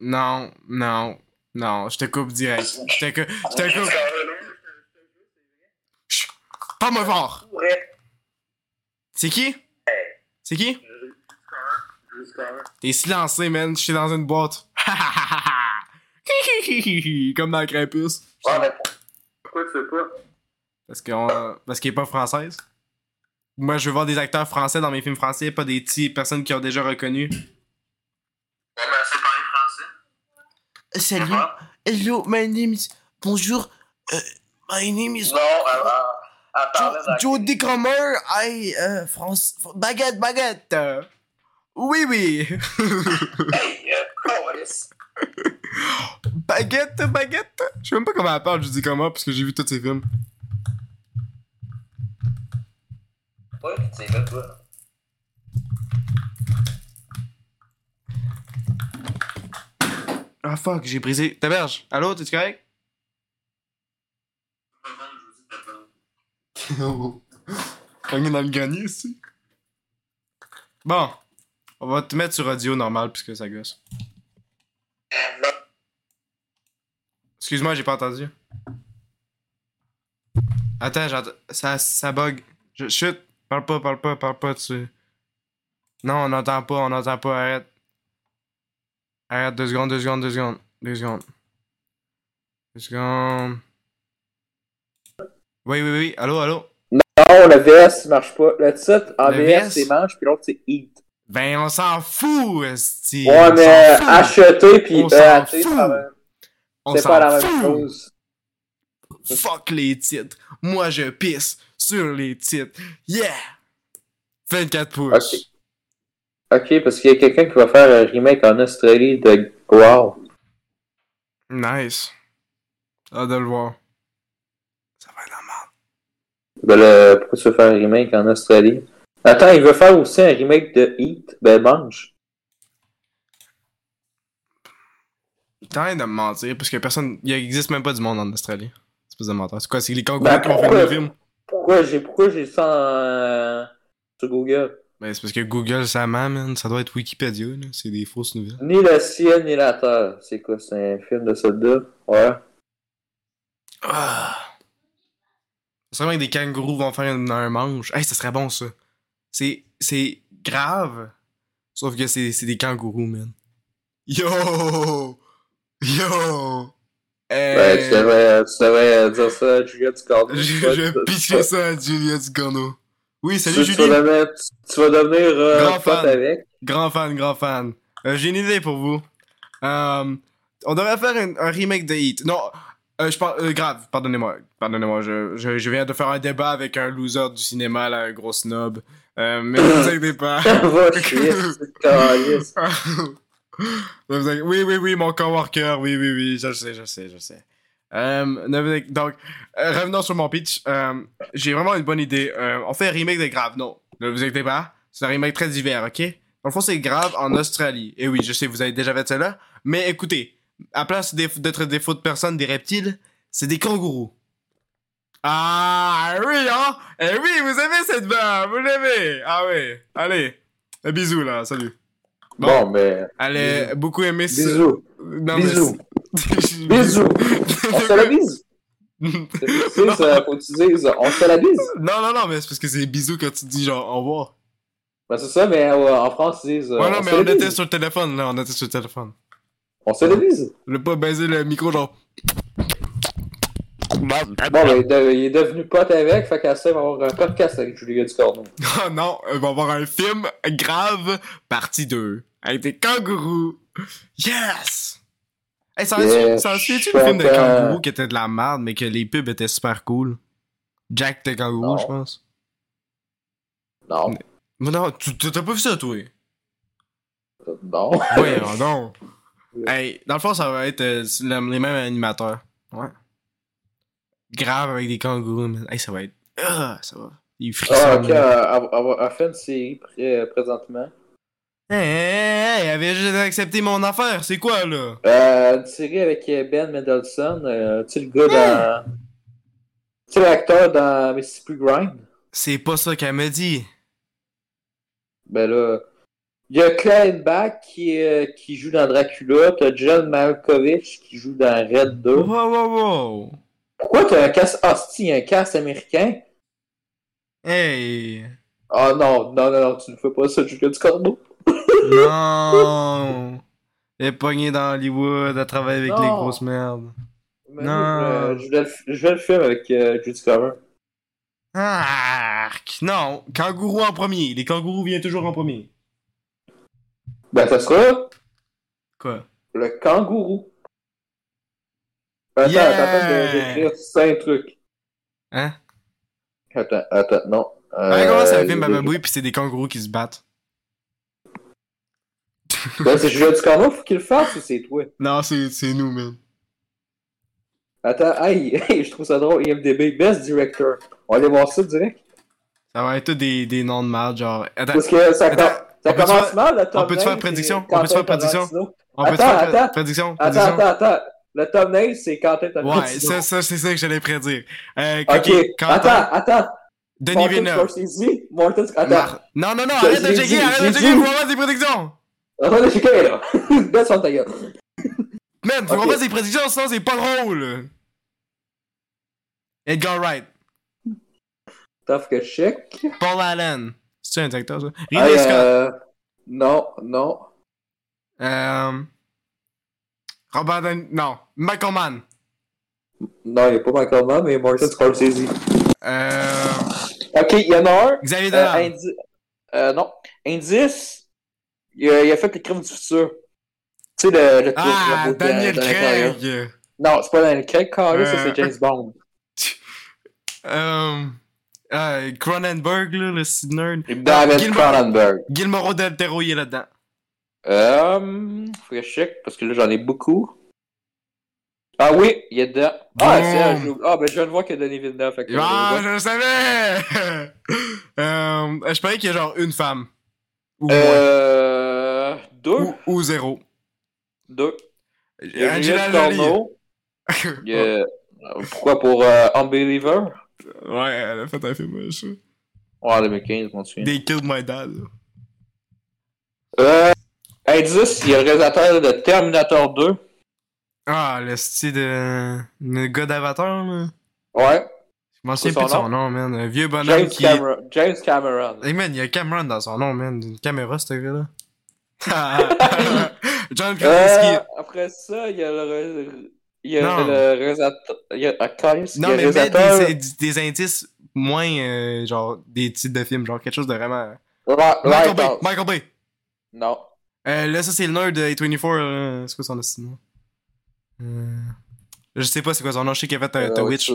Non, non, non, je te coupe direct. Je te coupe. Je te coupe. Chut, Voir! Ouais. C'est qui? C'est qui? T'es silencé, man. Je suis dans une boîte. Comme dans Krampus. Ouais, mais pourquoi tu sais pas? Parce qu'on- parce qu'il est pas française. Moi, je veux voir des acteurs français dans mes films français, pas des petits personnes qui ont déjà reconnu. Ouais, mais c'est parler français. Salut. Hello, my name is. Bonjour. euh, my name is. Non, dans Jody Comer. I. euh, France. Baguette, baguette. Oui, oui. Hey, euh, baguette, baguette. Je sais même pas comment elle parle, Jody Comer, parce que j'ai vu tous ses films. Ouais, c'est là, toi. Ah fuck, j'ai brisé. T'héberges. Allô, t'es correct? Dans le grenier ici. Bon. On va te mettre sur audio normal puisque ça gosse. Excuse-moi, j'ai pas entendu. Attends, j'entends. Ça, ça bug. Je, chut. Parle pas, parle pas, parle pas dessus. Non, on n'entend pas, on n'entend pas, arrête. Arrête, deux secondes, deux secondes, deux secondes. Deux secondes. Deux secondes. Oui, oui, oui. Allô, allô? Non, le VS marche pas. Le titre en Le VS, VS? c'est mange, puis l'autre c'est eat. Ben, on s'en fout, esti. Ouais, On mais acheter puis On euh, s'en fout. c'est pas la- même fout. chose. Fuck les titres. Moi, je pisse sur les titres. Yeah! 24 pouces. Ok. Ok, parce qu'il y a quelqu'un qui va faire un remake en Australie de Wow. Nice. Hâte de le voir. Ça va être la merde. Ben là, pourquoi tu veux faire un remake en Australie? Attends, il veut faire aussi un remake de Eat. Ben mange. T'arrêtes de me mentir parce que personne. Il existe même pas du monde en Australie. C'est pas de menteur. C'est quoi? C'est les kangourous Ben, qui ont fait le film? Pourquoi j'ai pourquoi j'ai ça en- sur Google? Ben, c'est parce que Google, ça man. Ça doit être Wikipédia, là. C'est des fausses nouvelles. Ni le ciel ni la terre. C'est quoi? C'est un film de soldat? Ouais. Ah. Serait bien que des kangourous vont faire une- un manche. Hey, ça serait bon, ça. C'est, c'est grave. Sauf que c'est, c'est des kangourous, man. Yo! Yo! Hey. Ben, tu devrais, tu devrais dire ça à Julia Ducorneau. je, je vais pitcher ça à Julia Ducorneau. Oui, salut Tu, tu vas devenir, tu, tu vas devenir euh, Grand fan. avec. Grand fan, grand fan. Euh, j'ai une idée pour vous. Euh, on devrait faire un, un remake de Heat. Non, euh, je pense. euh, grave, pardonnez-moi. Pardonnez-moi, je, je, je viens de faire un débat avec un loser du cinéma, là, un gros snob. Euh, mais ne vous inquiétez pas. Oui, oui, oui, mon coworker. Oui, oui, oui, je sais, je sais, je sais. Donc, revenons sur mon pitch. J'ai vraiment une bonne idée. On fait un remake de Grave. Non, ne vous inquiétez pas. C'est un remake très divers, ok? Dans le fond, c'est Grave en Australie. Et oui, je sais, vous avez déjà fait cela. Mais écoutez, à place d'être des fautes de personnes, des reptiles, c'est des kangourous. Ah oui, hein? Eh oui, vous aimez cette barre, vous l'aimez. Ah oui, allez. Un bisou là, salut. Bon. Bon, mais. Elle a beaucoup aimé ce... Bisous. Non, mais Bisous. c'est- Bisous. On se la bise. Sais, ça, faut que tu dises, on se la bise. Non, non, non, mais c'est parce que c'est bisous quand tu dis genre au revoir. Ben, c'est ça, mais euh, en France, ils disent. euh, ouais, non, on mais on était sur le téléphone, là, on était sur le téléphone. On se bise. Je pas baiser le micro, genre. Bon, ben, il de- il est devenu pote avec, fait qu'à ça, il va avoir un podcast avec Julien Ducorneau. Oh non, il va y avoir un film grave, partie 2, avec des kangourous. Yes! Hey, ça Yes, ça tu le film de kangourous qui était de la merde, mais que les pubs étaient super cool? Jack the kangourou, je pense. Non. Mais non, t'as pas vu ça, toi? Non. Ouais, non. Hey, dans le fond, ça va être euh, le- les mêmes animateurs. Ouais. Grave avec des kangourous, man. Hey, ça va être. Ah, ça va. Il frissonne. Ah, ok, elle, elle- fait une série pré- présentement. Hey, hey, hey, elle avait juste accepté mon affaire. C'est quoi, là? Euh, une série avec Ben Mendelsohn, euh, tu sais, le gars dans. Tu sais, l'acteur dans Mississippi Grind? C'est pas ça qu'elle me dit. Ben là. Il y a qui, euh, qui joue dans Dracula. T'as John Malkovich qui joue dans Red 2. Wow, wow, wow. Pourquoi t'as un cast hostie, un cast américain? Hey. Ah non, non, non, non, tu ne fais pas ça, Julien Ducorneau. Non. Elle est pognée dans Hollywood, elle travaille avec Non. les grosses merdes. Mais Non. Je voulais le, je voulais le film avec euh, Judy Comer. Arc. Non, kangourou en premier. Les kangourous viennent toujours en premier. Ben, ça sera Quoi? le kangourou. Attends, Yeah! attends, attends, je vais écrire cinq trucs. Hein? Attends, attends, non. Euh, Ouais, comment film je- Bababouille pis c'est des kangourous qui se battent? Ben, c'est Julien Ducorneau, faut qu'il le fasse ou c'est toi? Non, c'est nous, man. Attends, hey, hey, je trouve ça drôle. IMDB, Best Director. On va aller voir ça direct. Ça va être des, des noms de marde, genre. Attends, Parce que ça, Attends, ça commence faire- mal, le on thumbnail. peut-tu faire c'est prédiction? On Quentin peut-tu faire prédiction? On peut attends, faire prédiction? Attends, attends, attends. Le thumbnail, c'est Quentin Tarantino. Ouais, ça, ça c'est ça que j'allais prédire. Euh, Ok, Quentin, attends, attends. Denis Martin Villeneuve. Scorsese, Martin... Attends. Mar- Non, non, non, arrête de checker, arrête de checker, faut qu'on fasse des prédictions! Attends, là, checker, là. Baisse ta gueule. Man, faut qu'on Ok. fasse des prédictions, sinon c'est pas drôle! Edgar Wright, Tough que check. Paul Allen. C'est un acteur, ça? Hey, Ridley Scott. euh, non, non. Euh... Robert Dan... Non, Michael Mann. Non, il n'y a pas Michael Mann, mais Martin Scorsese. Euh... Ok, il y en a un. Xavier Euh, Dolan. indi- euh, non. Indice. Il a, il a fait le crime du futur. Tu sais, le, le Ah, le Daniel. Craig. Non, c'est pas Daniel Craig, carré, ça Euh. c'est James Bond. Euh... euh, Cronenberg, là, le site nerd. David Gilmore- Cronenberg. Guillermo del Toro, il est là-dedans. Euh, faut que je check parce que là j'en ai beaucoup. Ah oui, il est dedans. Ah, Boom. c'est je... Ah, ben je viens de voir qu'il y a Denis Villeneuve. Fait que, Ah, euh, je le savais! euh, je parlais qu'il y a genre une femme. Ou moins. euh, deux. Ou, ou zéro. Deux. Angela Jolie. A- Pourquoi pour euh, Unbeliever? Ouais, elle a fait un film, je sais. Ouais, 2015, je m'en souviens. They Killed My Dad. là. Euh, indice, il y a le réalisateur de Terminator 2. Ah, le style de. Le gars d'Avatar, là. Ouais. Je m'en souviens son plus de son nom? man. Un vieux bonhomme James qui. Cameron. James Cameron. Hey man, il y a Cameron dans son nom, man. Une caméra, ce gars-là. John Euh, Krasinski. après ça, il y a le, il y a Non. le réalisateur. Il y a, y Non, mais réalisateur. des, des indices moins, euh, genre, des titres de films, genre quelque chose de vraiment. Ra- Michael Bay! Michael Bay! Non. Euh, là, ça, c'est le nerd de A24. euh, c'est quoi son nom? Euh... Je sais pas c'est quoi son nom. Je sais qu'il a fait euh, The Euh, Witch. Tu,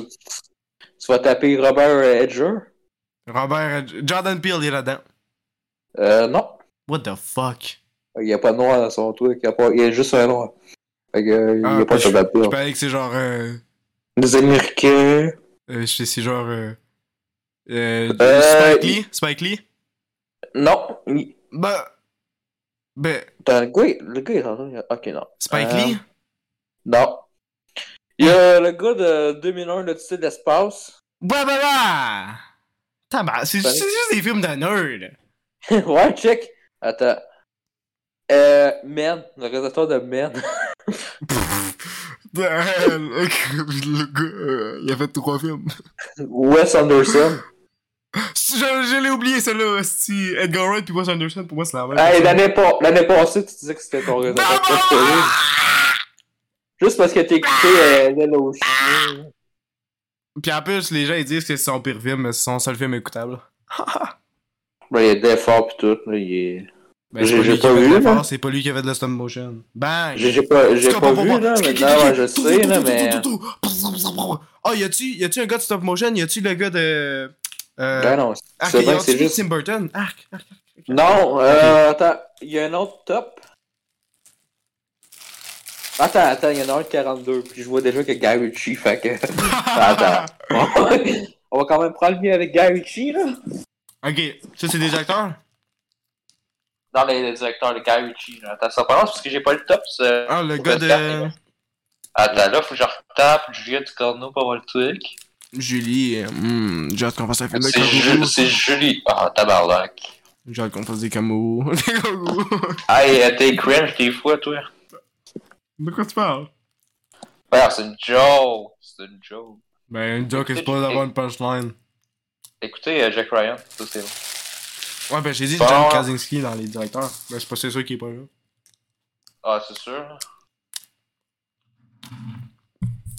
tu vas taper Robert Edger. Robert. euh, Jordan Peele, il est là-dedans. Euh, non. What the fuck? Il n'y a pas de noir dans son truc. Il y a, pas... il y a juste un noir. Fait que, il n'y a pas de je- parlais que c'est genre. Euh... Des Américains. Euh, c'est genre. Euh, euh, Spike Lee? Spike Lee? Non. il- Ben. Ben. Attends, le gars, le gars Ok, non. Spike Lee? Non. Il y a le gars de 2001, l'Odyssée de l'espace. Bah bah bah Tabarnak, c'est c'est Spike- juste des films de nerd. ouais, check. Attends. Euh, Man, le réalisateur de Man. le gars, euh, il a fait trois films. Wes Anderson. Je, je l'ai oublié, celle-là. Si Edgar Wright puis Wes Anderson, pour moi, c'est la même. Hey, l'année pas- l'année passée, tu disais que c'était ton réalisateur préféré. Juste parce que t'as écouté euh, Chien. Puis en plus, les gens ils disent que c'est son pire film, mais c'est son seul film écoutable. Ben, il y a des efforts pis tout, là, il est... Ben, c'est J'ai- pas pas pas lui qui a fait de la stop motion. Bang! J'ai pas, pas comprends vu, là, maintenant, ouais, je sais, là, mais... Oh, y a-tu un gars de stop motion? Y a-tu le gars de. Euh. Ben non, c'est vrai c'est juste... Tim Burton? Arc, arc. Non, euh, attends, y a un autre top? Attends, attends, il y en a un de 42, puis je vois déjà que Guy Ritchie, fait que... attends. On va quand même prendre le mieux avec Guy Ritchie, là. Ok, ça c'est des acteurs? Dans les, les directeurs, le Guy Ritchie, là. Attends, ça prononce parce que j'ai pas le top, c'est... Ah, le gars de. Attends, là, faut que je retape Juliette Corneau pour voir le truc. Julie. Hmm, j'ai hâte qu'on fasse un film de C'est c'est Julie. Ah, tabarnak. J'ai hâte qu'on fasse des kangourous. Des kangourous. Hey, euh, t'es cringe des fois, toi. De quoi tu parles? C'est une joke. C'est une joke. Ben, une joke est pas d'avoir une punchline. Écoutez, euh, Jack Ryan, ça c'est bon. Ouais, ben j'ai dit. John Krasinski dans les directeurs. Ben, c'est pas c'est sûr qu'il est pas là. Ah, c'est sûr.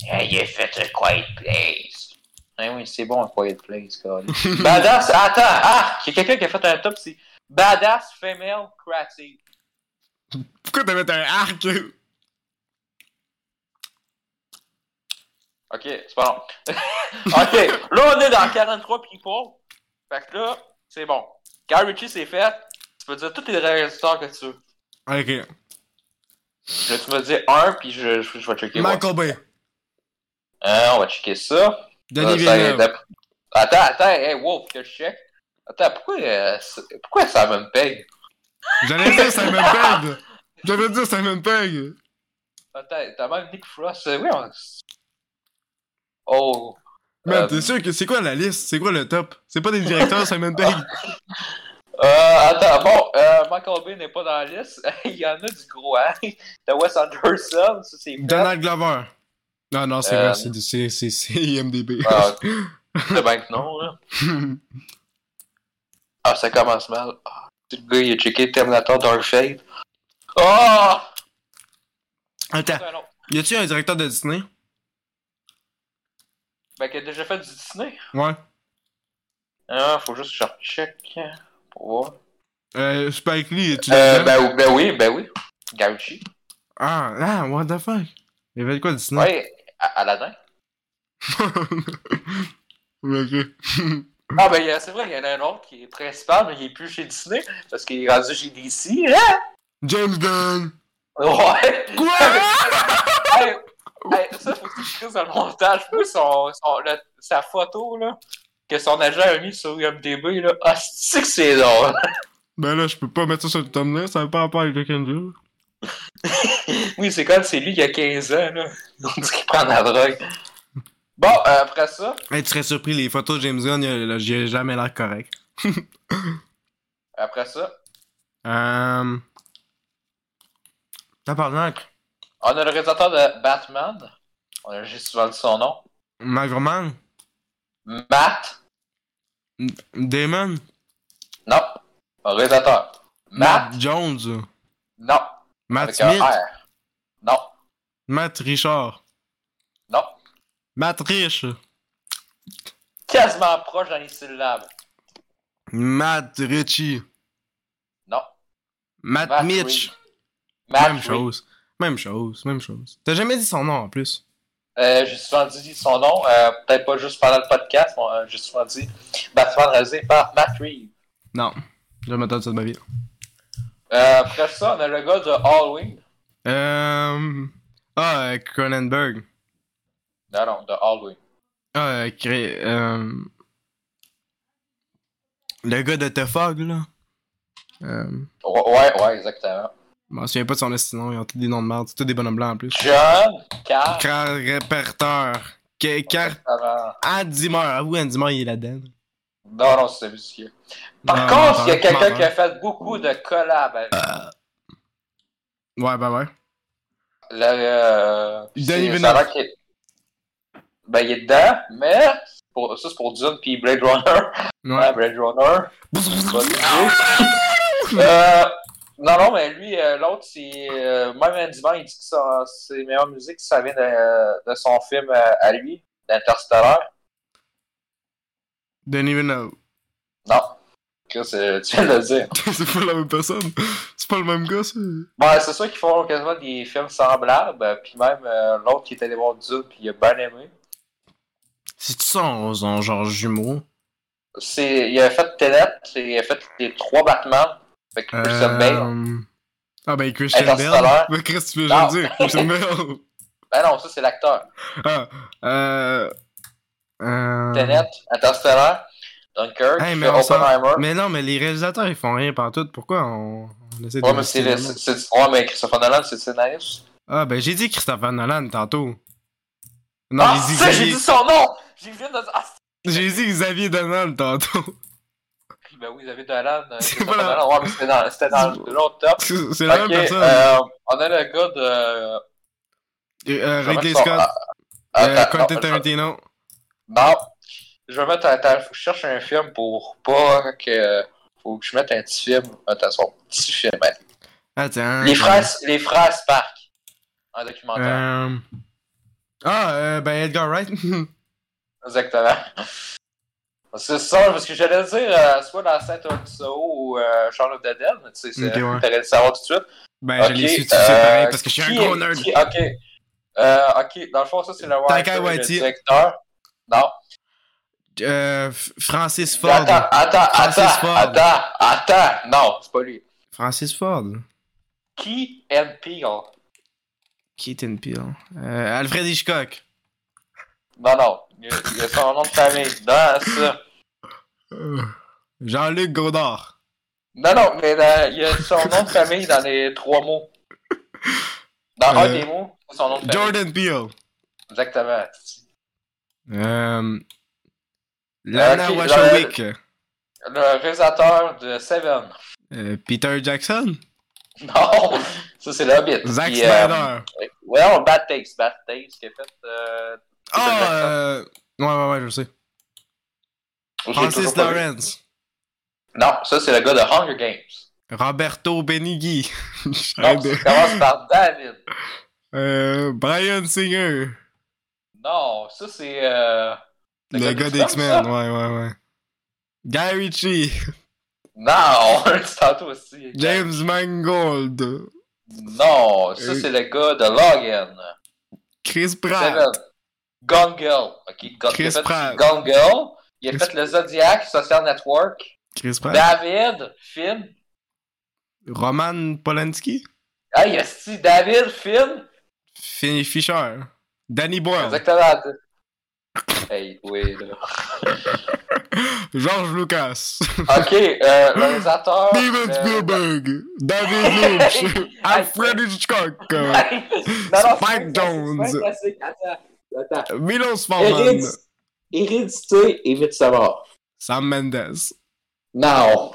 Hey, il a fait un Quiet Place. Ah oui, c'est bon un Quiet Place, quoi. Badass, attends, ah, il y a quelqu'un qui a fait un top, c'est Badass Female Creative. Pourquoi t'as mis un arc? Ok, c'est pas long. ok, là on est dans 43 people. Fait que là, c'est bon. Guy Ritchie c'est fait. Tu peux dire tous les réalisateurs que tu veux. Ok. Là, tu me dis un, puis je, je, je vais checker. Michael Bay. Hein, on va checker ça. Denis Villeneuve. Attends, attends, hey, wow, que je check. Attends, pourquoi, euh, pourquoi ça me paye? J'allais dire Simon Pegg. J'allais dire Simon Pegg. Attends, t'as même Nick Frost. euh, Oui, on... Oh. Man, Euh, t'es sûr que c'est quoi la liste? C'est quoi le top? C'est pas des directeurs Simon Pegg? Euh, attends, bon, euh, Michael Bay n'est pas dans la liste. Il y en a du gros, hein. T'as Wes Anderson, ça c'est. Donald Glover. Non, non, c'est Euh, vrai, c'est- c'est c'est- c'est IMDB. Ah, c'est bien que non, là. Ah, ça commence mal. Ah, le gars, il a checké Terminator Dark Shade. Oh! Attends, un autre. y a-tu un directeur de Disney? Ben, qui a déjà fait du Disney. Ouais. Ah, faut juste que je recheck pour voir. Euh, Spike Lee, tu Euh, ben, oui, ben oui, ben oui. Gauchi. Ah, ah, what the fuck? Il y avait quoi Disney? Ouais, Aladdin. ok. Ah, ben, c'est vrai, il y en a un autre qui est principal, mais il est plus chez Disney, parce qu'il est rendu chez DC. Hein? James Gunn! Ouais! Quoi? hey, hey, ça, faut que tu dans le montage. Moi, son, son, le- sa photo, là, que son agent a mis sur IMDB, là, ah, c'est que c'est drôle. ben là, je peux pas mettre ça sur le thumbnail, ça veut pas rapport avec le Kendrick. oui, c'est comme c'est lui qui a 15 ans, là. On dit qu'il prend de la drogue. Bon, euh, après ça, Hey, tu serais surpris, les photos de James Gunn, a- j'ai jamais l'air correct. après ça, Euh. Tabarnak. On a le réalisateur de Batman. On a juste souvent son nom. Magroman? Matt? Damon? Non. Un réalisateur. Matt? Matt Jones? Non. Matt Avec un Smith? R. Non. Matt Richard? Non. Matt Rich? Quasiment proche dans les syllabes. Matt Ritchie? Non. Matt, Matt Mitch? Matt même chose. Même chose, même chose. T'as jamais dit son nom en plus. Euh, j'ai souvent dit son nom, euh, peut-être pas juste pendant le podcast, mais euh, j'ai souvent dit Batman réalisé par Matt Reeves. Non. Jamais entendu ça de ma vie. Euh, après ça, on a le gars de Halloween. Euh. Ah, euh, Cronenberg. Non, non, de Halloween. Ah, euh, cré- euh, Le gars de The Fog, là. Ouais, ouais, exactement. Je m'en souviens pas de son nom, ils ont tous des noms de merde, c'est tous des bonhommes blancs en plus. John. Car réperteur. Car. Andy Zimmer, avoue, Andy Zimmer, il est là-dedans. Non, non, c'est musicien. Par Non, contre, il y a quelqu'un qui a fait beaucoup de collabs avec Ouais, bah ouais. le. Euh, Denis Villeneuve. est- Ben, il est dedans, mais. Pour, ça, c'est pour Dune puis Blade Runner. Ouais, Ouais. Blade Runner. Euh, non, non, mais lui, euh, l'autre, c'est. euh, même Zimmer, il dit que ça- ses meilleures musiques, ça vient de, de son film euh, à lui, d'Interstellar. Denis Villeneuve. Non. Chris, euh, tu viens de le dire. c'est pas la même personne. C'est pas le même gars, ça. Ouais, c'est sûr qu'ils font quasiment des films semblables, puis même euh, l'autre qui était allé voir Dune, puis il a bien aimé. C'est son, son genre jumeau? C'est, il a fait Tenet, et il a fait les trois Batman. Fait que Christian Bale. Euh... Ah ben Christian Bale. Mais Chris, tu veux Non. dire? Christian Bale. Ben non, ça c'est l'acteur. Ah. Euh... Euh... Tenet, Interstellar, Dunkirk, Hey, mais Oppenheimer. Mais non, mais les réalisateurs, ils font rien par tout. Pourquoi on, on essaie de... Ouais, mais c'est, le- ouais, mais Christopher Nolan, c'est le scénariste. Ah ben j'ai dit Christopher Nolan tantôt. Non, ah, j'ai dit ça, j'ai dit son nom! J'ai dire. Ah, J'ai dit Xavier Dolan tantôt. Ben oui, avez Nolan. euh, C'est pas la- Nolan. Ouais, mais c'était dans, c'était dans l'autre top. C'est c'est la Ok, même personne. euh, on a le gars de. Euh, je vais Ridley son- Scott, ah, euh, attends, Quentin non, je- Tarantino. Non. Je vais mettre. Attends, faut que je cherche un film pour pas que. Faut que je mette un petit film. Attention, petit film. hein. Attends. Les frères, les frères Spark. Un documentaire. Euh... Ah, euh, ben Edgar Wright. Exactement. C'est ça, parce que j'allais dire euh, soit dans Saint ou euh, Shaun of Dead, mais tu sais, c'est- Ok, ouais. t'allais le savoir tout de suite. ben je Ok, l'ai su, tu euh, pareil, parce que je suis un gros nerd. qui- ok. Ok, dans le fond, ça c'est le le directeur. Non. Euh, Francis Ford. Attends, attends, Francis attends, Ford. attends, attends. Non, c'est pas lui. Francis Ford. Key and Peele. Keaton Peele. Euh, Alfred Hitchcock. Non, non. Il y a, il y a son nom de famille dans ça. Euh, Jean-Luc Godard. Non, non, mais dans- il y a son nom de famille dans les trois mots. Dans un Euh, des mots, son nom de famille. Jordan Peele. Exactement. Euh, Lana Ok, Wachowicz. Le réalisateur de Seven. Euh, Peter Jackson? Non, ça c'est le Hobbit. Zack Puis, euh, Snyder. ouais, Bad Taste. Bad Taste qui a fait. Ah, euh... ouais, ouais, ouais, je sais. J'ai Francis. Lawrence. Non, ça c'est le gars de Hunger Games. Roberto Benigni. Non, ça commence par David. Euh, Brian Singer. Non, ça c'est. Euh... Le gars d'X-Men, ouais, ouais, ouais. Guy Ritchie. Non, c'est tantôt aussi. James Mangold. Non, ça Euh. c'est le gars de Logan. Chris Pratt. Gone Girl. Ok, Gone- Chris il a fait Pratt. Gone Girl. Il a Chris- fait le Zodiac, Social Network. Chris Pratt. David, Finn. Roman Polanski. Hey, esti, David, Finn. Fi- Fisher. Danny Boyle. Exactement. Hey, oui, là. George Lucas. Ok, euh, le réalisateur. Steven euh, Spielberg. David Lynch. Alfred Hitchcock. non, non, Spike Jones. Attends. Milos Forman. Hérédité, et Midsommar. Sam Mendes. Non.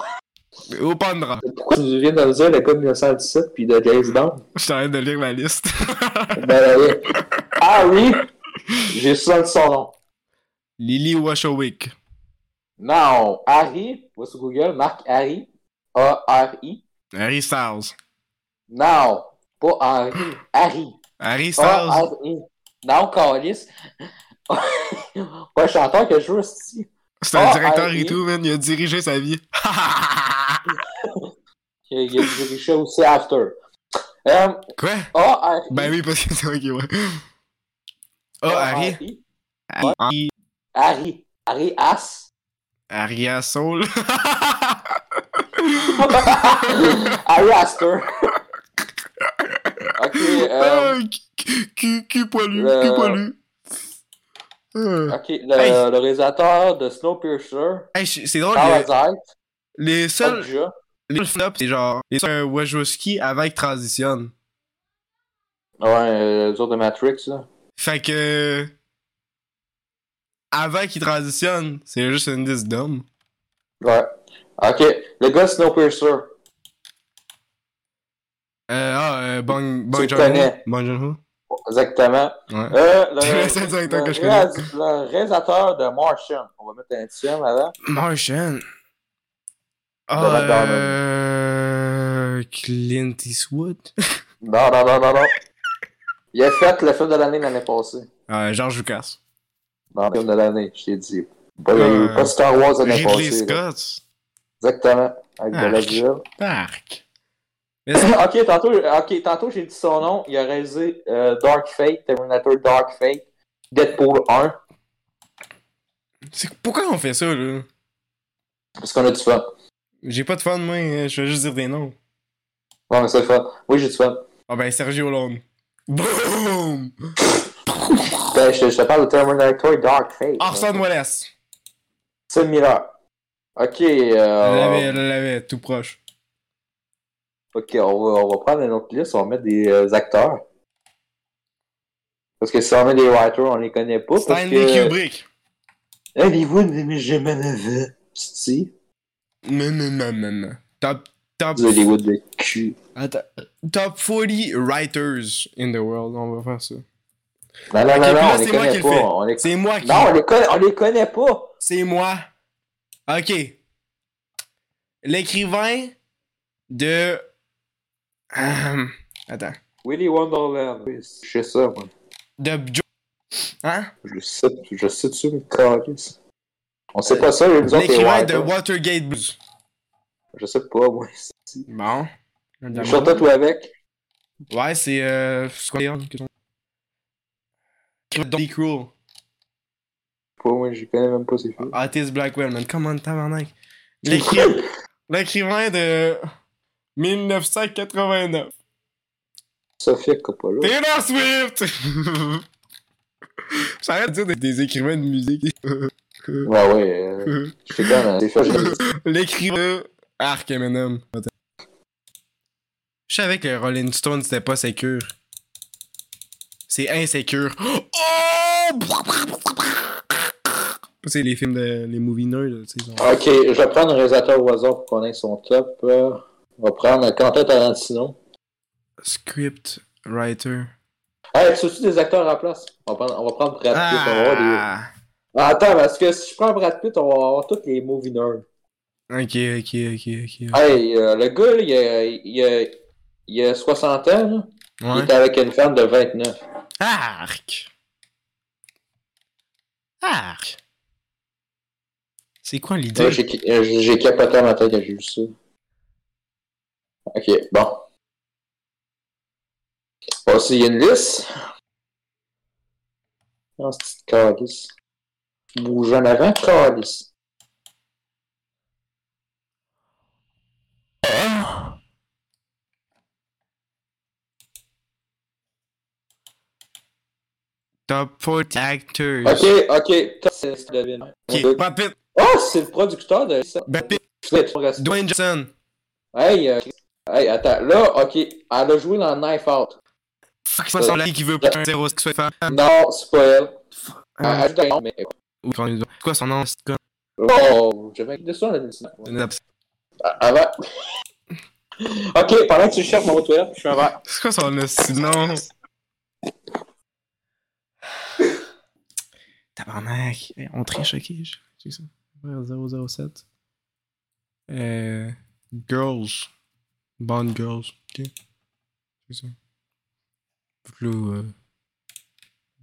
Opandra. Pourquoi tu viens de me dire le gars de 1917 puis de James Bond? Je t'arrête de lire la liste. Ben, oui. Ah oui! J'ai ça son nom. Lily Wachowicz. Non, Harry, va sur Google, marque Harry, A-R-I. Harry Styles. Non, pas Henry, Harry, Harry Styles. Non, Calis. un chanteur que je joue ici. C'est un Ah, directeur et tout, man. Il a dirigé sa vie. Il a dirigé aussi After. Euh, Quoi? A-R-I. Ben oui, parce que c'est ok, ouais. Oh, Harry. A-R-I. Harry. Harry. Harry As. Harry Asshole. Harry Astor. ok, euh, Ah, Cul cul poilu, euh, cul poilu? Euh. Ok, le, Hey. le réalisateur de Snowpiercer, Hey, c'est c'est drôle, les, Parasite, les seuls. Okja. Les seuls flops, c'est genre. Les seuls Wachowski avec transition. Ouais, euh, les autres de Matrix, là. Fait que. Avant qu'il transitionne, c'est juste une disque d'homme. Ouais. Ok, le gars de Snowpiercer. Euh, ah, euh, Bong, Bong le Joon-ho. connais. Bong Joon-ho. Exactement. Ouais. Euh, le, C'est le seul directeur le que je réalis- le réalisateur de Martian. On va mettre un deuxième avant. Martian. Ah, euh... Clint Eastwood? Non, non, non, non, non. Il a fait le film de l'année l'année passée. Ah, George Lucas. Non, le film de l'année, je t'ai dit. Pas, Euh, pas Star Wars l'année Ridley passée. là. Scott. Exactement. Avec de la gueule. Parc. Mais ok, tantôt, tantôt j'ai dit son nom. Il a réalisé euh, Dark Fate, Terminator Dark Fate, Deadpool 1. c'est pourquoi on fait ça, là? Parce qu'on a du fun. J'ai pas de fun, moi. hein, Je vais juste dire des noms. Ouais, mais c'est le fun. Oui, j'ai du fun. Ah ben, Sergio Leone. Boom! Ben, je, te- je te parle de Terminator Dark Fate. Orson Welles. C'est Miller. Ok, Elle l'avait, euh, elle l'avait, tout proche. Ok, on va, on va prendre une autre liste, on va mettre des euh, acteurs. Parce que si on met des writers, on les connaît pas. parce Stanley que... Kubrick. Jamais la vie. Si. Non, non, non, non, non. Top, top, Hollywood de cul. attends, top 40 writers in the world, on va faire ça. Non, non, Ok, non, non, là, on les c'est moi connaît qui le pas. fais. On les... C'est moi qui... Non, on les, connaît, on les connaît pas. C'est moi. Ok. L'écrivain de... Hum, attends. Willy Wonderland. Oui, je sais ça, moi. De Jo... Hein? Je sais, je sais dessus, mais calice. On sait pas ça, les autres, L'écrivain de. Watergate Blues. Je sais pas, moi. Bon. Chante toi avec. Ouais, c'est... Euh... De Don't Cruel. Pas moi, je connais même pas ces films. Otis Blackwell, man. Come on, tabarnak. L'écri- L'écrivain de 1989. Sophia Coppola. Taylor Swift! J'arrête de dire des, des écrivains de musique. Ouais, ouais. Euh, je sais quand même. Des fois, L'écrivain Arc Eminem. Je savais que Rolling Stone c'était pas sécure. C'est insécure. Oh! C'est les films de. les movie nerds, là, tu sais. genre. Ok, je vais prendre un réalisateur au hasard pour connaître son top. euh. On va prendre Quentin Tarantino. Script writer. Hey, tu des acteurs à la place? On va prendre, on va prendre Brad Pitt. On va avoir des... Ah! Ah, Attends, parce que si je prends Brad Pitt, on va avoir tous les movie nerds. Ok, ok, ok, ok. Hey, euh, le gars, il, a, il, a, il a 60 ans, là. Il est avec une femme de 29. Arc! Arc! C'est quoi l'idée? Ouais, j'ai capoté à ma tête quand j'ai vu ça. Ok, bon. Bon, s'il y a une liste. Non, c'est petite calice. Bouge en avant, calice. Top 40 actors. Ok, ok. Top, c'est. Ok, Brad Pitt, Oh, c'est le producteur de ça. Brad Pitt, Dwayne Johnson. Hey, euh, hey, attends. Là, ok. Elle a joué dans Knife Out. Fuck, c'est pas son qui veut pas un zéro que soit femme. Non, c'est pas elle. Elle Euh, a joué dans mais... C'est quoi son nom? C'est quoi? Oh, j'avais de ça, la liste. Avant. ok, pendant que tu cherches mon toilette, je suis un verre. C'est quoi son nom? Sinon. Tabarnak. On triche, ok. je- C'est ça. Ouais, 007. Euh. Girls. Bond Girls. Ok. C'est ça. Là, euh.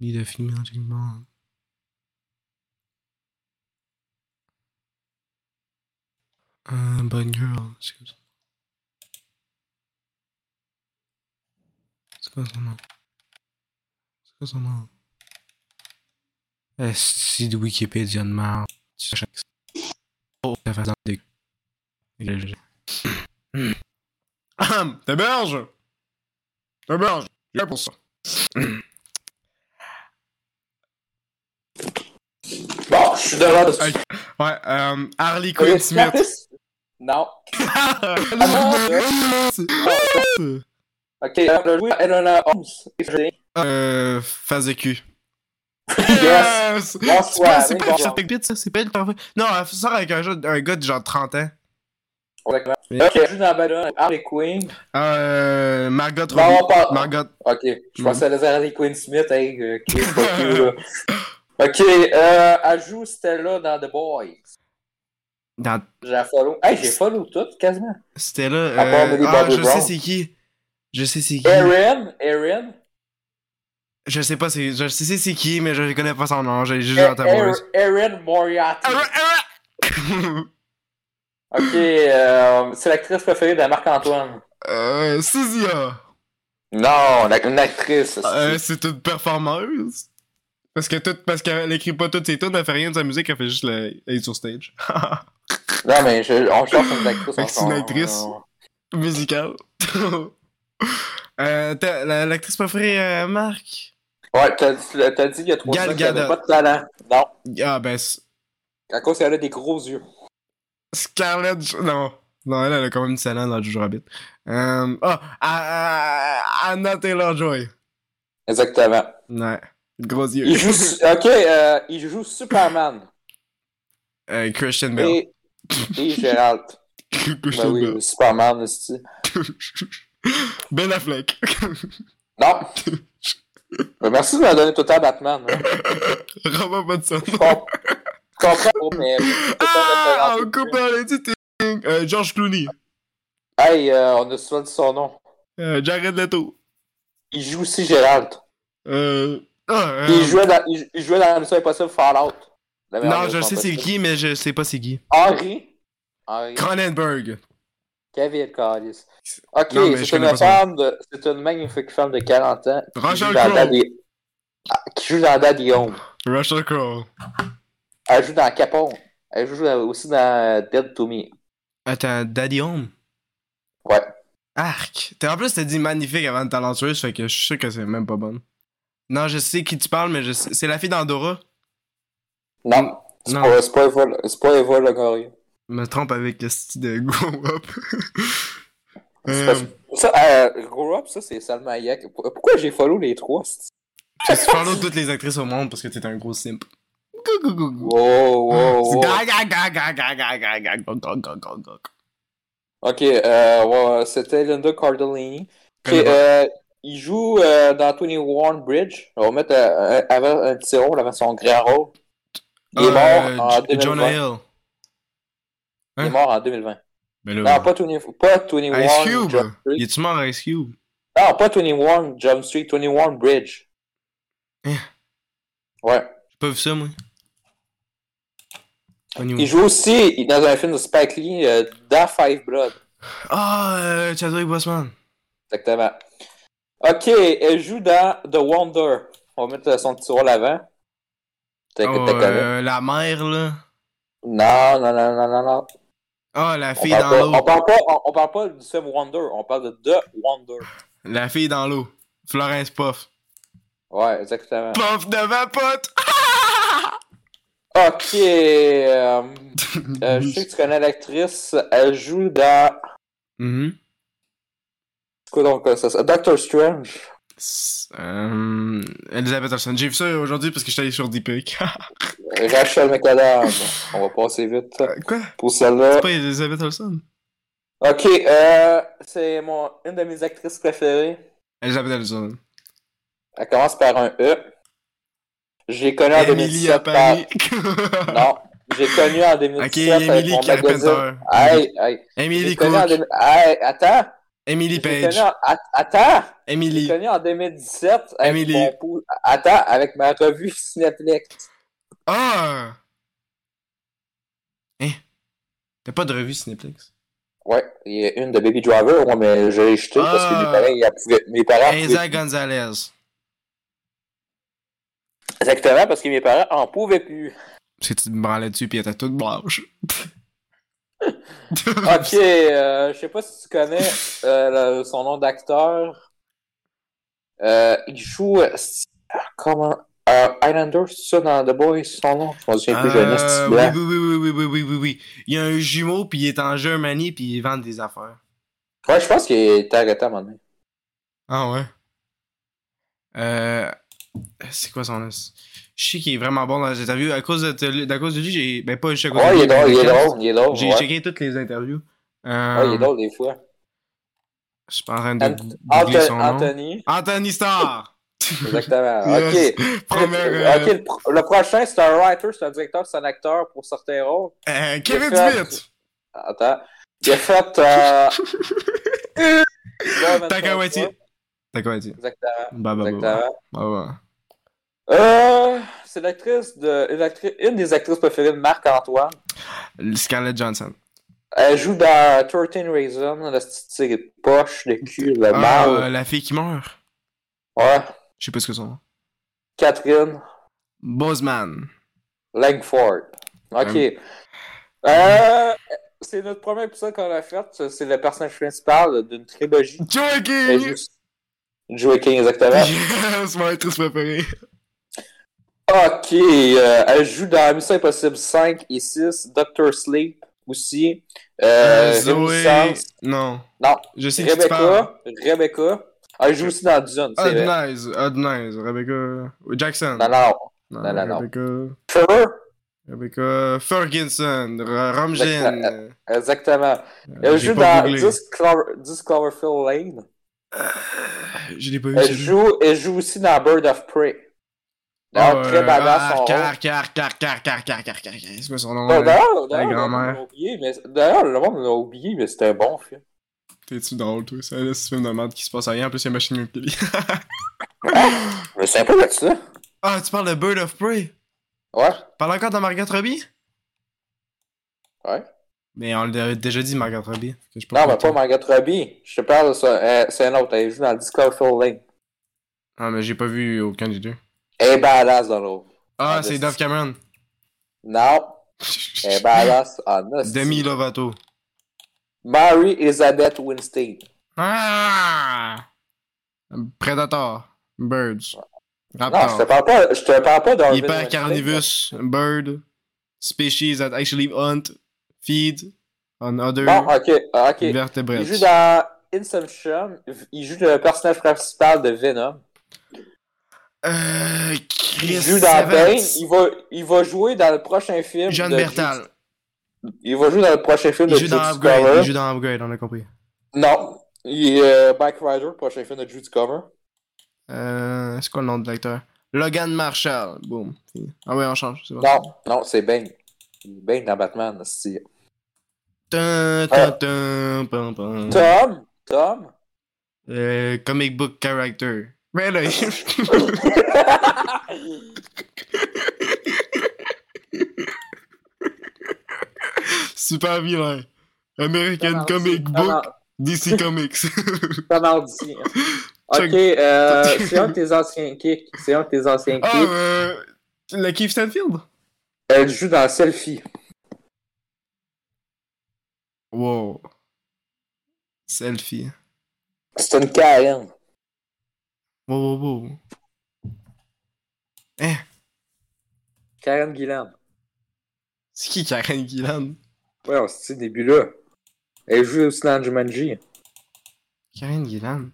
Lit de film, Bond. Euh, Bond Girl. C'est quoi ça? C'est quoi son nom? C'est quoi son nom? Est-ce de Wikipédia de merde? Tu sais, Oh, ta façon Ahem! T'héberges! T'héberges! J'ai pour ça. suis devant de Ok. Ouais, euh, Harley Quinn Smith. Non. Ah, Ok, on a joué à Elena Holmes. euh, face de cul. Yes! Pas, c'est pas bon. Ça? C'est pas qui parle- Non, elle sort avec un, un gars de genre 30 ans. Exactement. Ok, elle joue dans Babylon avec Harley Quinn. Euh, Margot Non, Robbie. on parle- Margot. Ok, je Mm. pensais à la Harley Quinn Smith, hey, euh, qui est pas cute, là. Ok, euh, elle joue Stella dans The Boys. Dans... J'ai la follow. Hey, j'ai follow tout, quasiment. Là. Part Euh... Ah, je Brown. sais c'est qui. Je sais c'est qui. Erin, Erin? Je sais pas c'est. Je sais c'est qui, mais je connais pas son nom. J'ai juste Er- entendu Er-. Erin Moriarty. Euh, Ok, euh, c'est l'actrice préférée de Marc-Antoine. euh, Cézia. Non, la- une actrice. Euh, c'est une performeuse. Parce que tout, parce qu'elle écrit pas toutes ses tunes, elle fait rien de sa musique, elle fait juste la, elle est sur stage. Non, mais je- on cherche une actrice. C'est une actrice. on- Musicale. euh, l'actrice préférée, euh, Marc? Ouais, t'as dit il y a trois ans qu'elle avait pas de talent. Non, Ah, ben, à cause qu'elle a des gros yeux. Scarlett, non. Non, elle, elle a quand même du talent dans Jojo Rabbit. Euh, ah, Anna Taylor-Joy. Exactement. Ouais. Gros yeux. Il joue, ok, euh, il joue Superman. Euh, Christian Bale. Et, et Gérald. Christian Ben oui, Bale. Superman, aussi. Ben Affleck. Non. Ben, merci de me donner tout temps Batman. Hein. Robert Pattinson. Comprends, mais. le temps Ah, on coupe dans les titres. Euh, George Clooney. Hey, euh, on a souvent dit son nom. Euh, Jared Leto. Il joue aussi Gérald. Euh... Ah, euh, Il, jouait dans, il, il jouait dans la mission Impossible Fallout. Non, je sais c'est qui, mais je sais pas c'est qui. Henry. Henry. Cronenberg. Kevin Callis. Ok, mais c'est une pas femme de. C'est une magnifique femme de 40 ans. Rachel Crowe. Ah, Qui joue dans Daddy Home. Russell Crowe. Elle joue dans Capone. Elle joue aussi dans Dead to Me. Attends, Daddy Home? Ouais. Arc. En plus, t'as dit magnifique avant de talentueuse, fait que je suis sûr que c'est même pas bonne. Non, je sais qui tu parles, mais je sais... c'est la fille d'Andorra? Non. C'est Non. pas, c'est pas Eva, c'est pas Eva Longoria. Je me trompe avec le style de Grow Up. Euh, parce- Ça, euh, Grow Up, ça, c'est Salma Hayek. Pour- Pourquoi j'ai follow les trois? suis follow toutes les actrices au monde parce que t'es un gros simp. Ok, c'était Linda Cardellini. Okay, il joue dans 21 Bridge. On va un son. Il est mort en 2020. Il est mort en 2020. Pas 21. Ice Cube. Il est mort à Ice Cube? 21 Jump Street, 21 Bridge. Ouais. Il joue aussi dans un film de Spike Lee, euh, dans Five Blood. Ah, euh, Chadwick Boseman. Exactement. Ok, elle joue dans The Wonder. On va mettre son petit rôle avant. T'as Oh, euh, la mère, là. Non, non, non, non, non, non. Ah, la fille dans l'eau. on, parle pas, on, on parle pas du film Wonder, on parle de The Wonder. La fille dans l'eau. Florence Puff. Ouais, exactement. Puff devant pote! Ok, euh, euh, je sais que tu connais l'actrice. Elle joue dans. Mhm. C'est quoi donc ça? ça- Doctor Strange. Euh, Elizabeth Olsen. J'ai vu ça aujourd'hui parce que j'étais allé sur Deepic. Rachel McAdams. On va passer vite Quoi? pour celle-là. C'est pas Elizabeth Olsen? Ok, euh, c'est mon, une de mes actrices préférées. Elizabeth Olsen. Elle commence par un E. J'ai connu en Emily à 2017 par... Paris. Non, j'ai connu en 2017 Ok, avec Emily mon Carpenter. magazine. Hey, hey. Emily J'ai en Cook. 2000 Hey, attends. Emily J'ai Page. en- Attends. J'ai Emily. connu en 2017 avec Emily. mon pou- Attends, avec ma revue Cineplex. Ah! Hein? T'as pas de revue Cineplex? Ouais, il y a une de Baby Driver, ouais, mais je l'ai jetée parce que Ah. mes parents, ils pouvaient- mes parents pouvaient- Gonzalez. Exactement, parce que mes parents en pouvaient plus. Parce que tu te branlais dessus pis elle était toute blanche. Ok, euh, je sais pas si tu connais euh, le- son nom d'acteur. Euh, il joue. euh, Comment. Highlander, c'est ça dans The Boys, son nom? Je m'en souviens plus, blanc. oui, oui, oui, oui, oui, oui, oui, oui. Il y a un jumeau, puis il est en Germanie, puis il vend des affaires. Ouais, je pense qu'il est arrêté à un moment donné. Ah ouais? Euh... C'est quoi son nom? Je sais qu'il est vraiment bon dans les interviews. À cause de, à cause de lui, j'ai... Ben pas juste à cause de Ouais, lui, il est drôle, il est drôle, il est drôle. J'ai ouais. checké toutes les interviews. Euh, Ouais, il est drôle des fois. Je suis pas en train de Ant- son nom. Anthony. Anthony Starr! Exactement. Yes. Ok. Première, Euh, le, pro- le prochain, c'est un writer, c'est un directeur, c'est un acteur pour certains rôles. euh, Kevin Smith! Attends. Il a fait. Euh... Takawati. Dit. Exactement. Bah, bah, bah, bah. Exactement. bah, bah. Euh, c'est l'actrice de. Une, actrice- une des actrices préférées de Marc-Antoine. Scarlett Johansson. Elle joue dans 13 Reasons, la petite série de poche, de cul, le Ah, euh, la fille qui meurt. Ouais. Je sais pas ce que c'est. Catherine Bozeman. Langford. Ok. Euh, c'est notre premier épisode qu'on a fait. C'est le personnage principal d'une trilogie. Joey King! Joey King, exactement. Yes, mon actrice préférée. Ok, euh, elle joue dans Mission Impossible 5 et 6, Doctor Sleep aussi. Euh, Euh, Zoé. Non. Non, Je sais qui tu parles. Rebecca. Rebecca. Elle joue aussi dans Dune. Odnize. Odnize. Rebecca. Jackson. Non, non. non, non, non. Rebecca. Fur? Rebecca Ferguson. R- Ramjen. Exactement. Euh, Elle joue dans googlé. 10, Clover... 10 Cloverfield Lane. Je l'ai pas vu. Elle joue, elle joue aussi dans Bird of Prey. D'ailleurs, Ah, très euh, badass son car, car, car, car, car, car, car, car, C'est quoi son nom? Bah, hein? D'ailleurs, d'ailleurs, d'ailleurs, le monde l'a oublié, mais c'était un bon film. T'es-tu drôle, toi? C'est un film de merde qui se passe à rien. En plus, il y a Machine Kelly. Mais c'est un peu de ça. ah, tu parles de Bird of Prey? Ouais. Parle encore de Margot Robbie? Ouais. Mais on l'a déjà dit, Margot Robbie. je Non, mais pas Margot Robbie. Je te parle de ça. Euh, c'est un autre. Elle joue dans 10 Cloverfield Lane. Ah, mais j'ai pas vu aucun des deux. Elle est badass dans l'autre. Ah, Ah, c'est Dove Cameron. Non, elle est badass en hostie. Demi Lovato. Mary Elizabeth Winstead. Ah! Predator. Birds. Non, je te Raptor. parle pas, je te parle pas d'Arvin Hyper carnivus. Bird. Species that actually hunt. Feed. On other Bon, ok, ok. Il vertebrates. joue dans Inception. Il joue le personnage principal de Venom. Euh. Chris Il joue dans Bane. Il va, il va jouer dans le prochain film. John de Bertal. Jude- Il va jouer dans le prochain film Il de joue Jude dans Upgrade. Discover. Il joue dans Upgrade, on a compris. Non. Il est euh, Bike Rider, prochain film de Jude Discover. Euh. C'est quoi le nom de l'acteur? Logan Marshall. Boom. Ah ouais, on change. Bon. Non, non, c'est Bane. Bane dans Batman, c'est. Pam. Tom, Tom? Euh, comic book character. Mais là, super vilain. American Comic Book, DC Comics. Tom Hardy. Ok, euh, c'est un de tes anciens kicks. C'est un de tes anciens ah, kicks. euh, le Keith Stanfield? Elle joue dans Selfie. Wow. Selfie. C'est une Karen. Wow, wow, wow. Hein? Karen Gillan. C'est qui Karen Gillan? Ouais, se dit début là. Elle joue aussi dans Jumanji. Karen Gillan?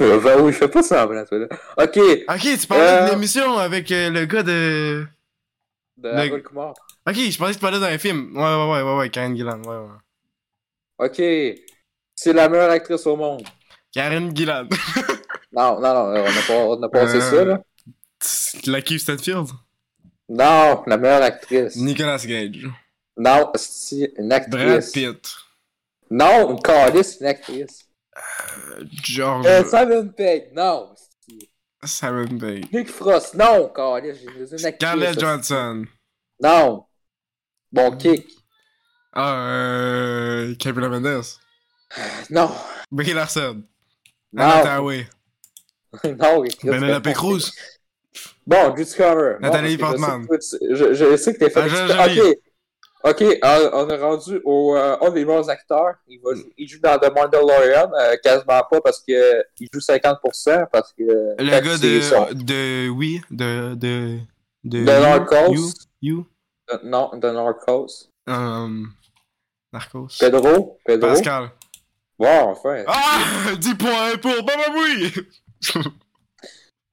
Euh, ben oui, fais pas semblant, toi là. Ok, de Ok, tu parlais Euh. de l'émission avec euh, le gars de. Harold Kumar. Ok, je pensais que tu parlais d'un film. Ouais, ouais, ouais, ouais, ouais, Karen Gillan, ouais, ouais. Ok, c'est la meilleure actrice au monde. Karen Gillan. Non, non, non, on a, pas, passé Euh. ça là. La Keith Stanfield? Non, la meilleure actrice. Nicolas Gage. Non, c'est une Brad actrice. Pitt. Non, une calice, une actrice. George. Euh, Simon Pegg, non. Simon Pegg. Nick Frost, non, calice, j'ai une actrice. Scarlett Johansson. Non. Bon kick. Ah, euh. Capilla Mendes. Non. Brie Larson. Non. Anna Tawai. non, c'est pas- Cruz. Bon, Jude Cover. Nathalie Bon, Portman. Je, sais que- je, je sais que t'es fait. Jolie. ok. Ok, on, on est rendu au euh, un des meilleurs acteurs. Il, va il joue dans The Mandalorian, euh, quasiment pas parce que euh, il joue 50% parce que. Le gars son- de. de. Oui, de. de. de. De Narcos. You? You? euh, Non, de Narcos. Um, Narcos. Pedro? Pedro? Pascal. Wow, enfin. Ah! 10 points pour Bababoui!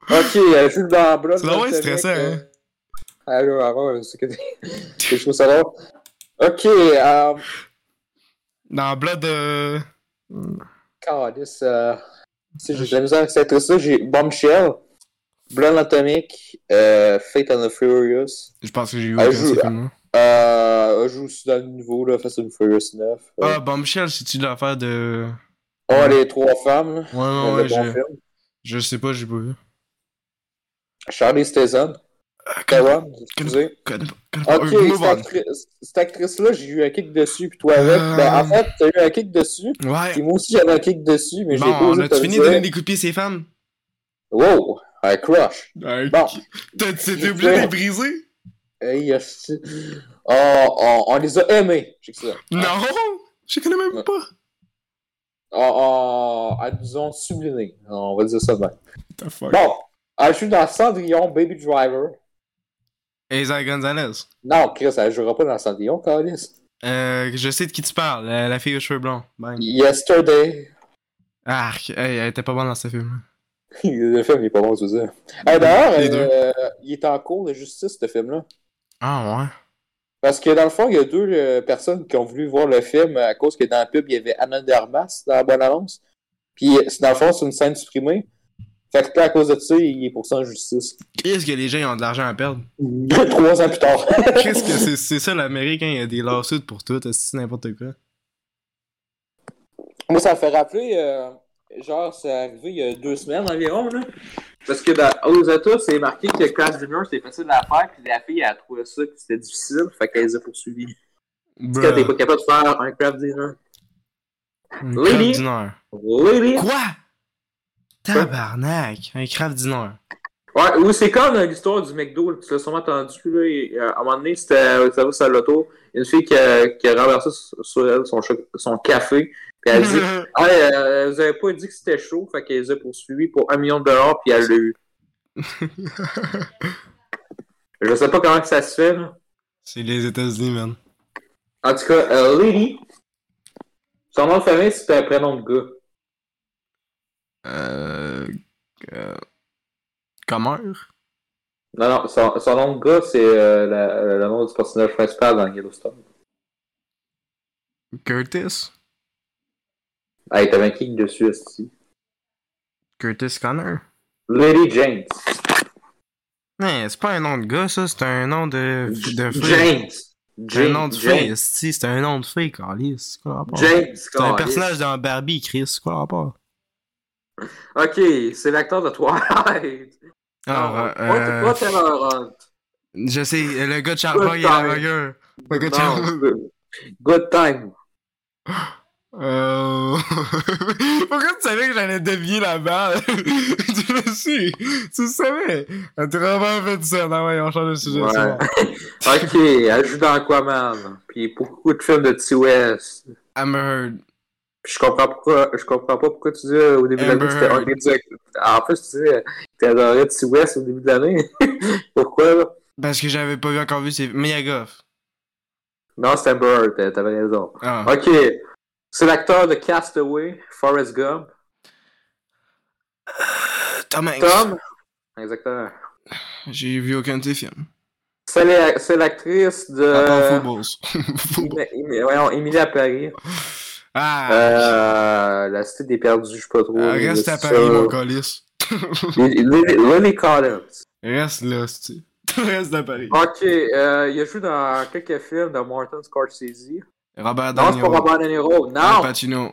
Ok, elle joue dans Blood. C'est vraiment stressant, euh, hein? Allô, avant, c'est que des choses ça drôle. Ok, euh. Dans Blood. Euh... Calice, euh. Si j'ai de la misère avec cette actrice-là, j'ai Bombshell, Blood Atomic, euh, Fate and the Furious. Je pense que j'ai eu Ah, je ces joue- films-là. Euh, elle joue aussi dans le nouveau, là, Fast and Furious 9. Euh, Ah, Bombshell, c'est-tu l'affaire de. oh, les trois femmes. Ouais, ouais, ouais, bon je... film. Je sais pas, j'ai pas vu. Charlie connais pas, Theron, excusez. Ok, Euh, cette, actrice-là, j'ai eu un kick dessus, puis toi avec. Euh. Ben, en fait, t'as eu un kick dessus, Ouais. puis moi aussi j'avais un kick dessus, mais j'ai pas on osé a-tu fini de donner des coups de pied à ces femmes? Wow, un crush. Bon. T'as- T'es obligé de les briser? Hey, esti. Oh, on, les a aimés, j'ai que ça. Non! Je connais même pas. Elles nous ont sublimé, on va dire ça de même. What the fuck? Bon, elle joue dans Cendrillon, Baby Driver. Isa Gonzalez. Non, Chris, elle jouera pas dans Cendrillon, Calis. Euh, je sais de qui tu parles, la, la fille aux cheveux blancs. Bang. Yesterday. Arc, hey, elle était pas bonne dans ce film. Le film, il est pas bon, tu veux dire. Hey, D'ailleurs, euh, il est en cours de justice, ce film-là. Ah ouais? Parce que dans le fond, il y a deux euh, personnes qui ont voulu voir le film à cause que dans la pub, il y avait Anna Dermas dans la bonne annonce. Puis c'est- dans le fond, c'est une scène supprimée. Fait que là, à cause de ça, il est poursuivi en justice. Qu'est-ce que les gens ont de l'argent à perdre? Trois ans plus tard. Qu'est-ce que c'est c'est ça l'Amérique, hein? Il y a des lawsuits pour tout, c'est n'importe quoi. Moi, ça me fait rappeler, euh, genre, c'est arrivé il y a deux semaines environ, là. Parce que dans, aux États, c'est marqué que Crash Junior, c'était facile à faire, puis la fille, elle a trouvé ça, que c'était difficile, fait qu'elle les a poursuivis. Parce que t'es pas Bruh. capable de faire un craft dinner. Une Lady? craft dinner. Lady! Quoi? Tabarnak! Un craft dinner. Ouais, oui, c'est comme euh, l'histoire du McDo, tu l'as sûrement entendu, là. et, euh, à un moment donné, c'était ça va sur l'auto, une fille qui a, qui a renversé sur- elle son, son café, puis elle dit Ah, euh, vous avez pas dit que c'était chaud, fait qu'elle les a poursuivis pour un million de dollars, puis elle l'a eu. Je sais pas comment que ça se fait, là. c'est les États-Unis, man. En tout cas, euh, Lady, son nom de famille, c'était un prénom de gars. Euh. euh Comer? Non, non, son, son nom de gars, c'est euh, la- le nom du personnage principal dans Yellowstone. Curtis? Ah, t'avais un kick dessus, aussi. Curtis Connor? Lady James. Mais c'est pas un nom de gars, ça, c'est un nom de, de. James. C'est un nom de fille, James. si, c'est un nom de fille, Carlis. C'est quoi le rapport? James. C'est un personnage dans Barbie, Chris. C'est quoi le rapport? Ok, c'est l'acteur de Twilight. Ah, Non, euh, pas Taylor Hunt. je sais, le gars de Good Charles et time. Hamburger. Le gars de Good Time. Euh... Pourquoi tu savais que j'allais dévier la balle? tu le sais. Tu le savais. T'as vraiment fait ça. Non, ouais, on change de sujet. Ouais. ok, elle joue dans Aquaman. Puis beaucoup de films de T-West. Amber Heard. Puis je comprends pourquoi, je comprends pas pourquoi tu dis euh, au début de l'année que c'était des En plus, tu disais que t'adorais T-West au début de l'année. pourquoi, là? Parce que j'avais pas vu encore vu ses... Mia Goff. Non, c'est Amber Heard, t'avais raison. Ah. Ok. C'est l'acteur de Castaway, Forrest Gump. Tom Hanks. Tom? Exactement. J'ai vu aucun de ses films. C'est la- c'est l'actrice de. Footballs. Football. Emi- Emi- voyons, Emilie à Paris. Ah! Euh, la cité des perdus, je sais pas trop. Ah, reste à Paris, ça. mon colis. Lily Lily Collins. Reste là, c'est Reste à Paris. Ok, euh, il a joué dans quelques films de Martin Scorsese. Robert Non, c'est pas Robert De Niro. Al Non! Pacino.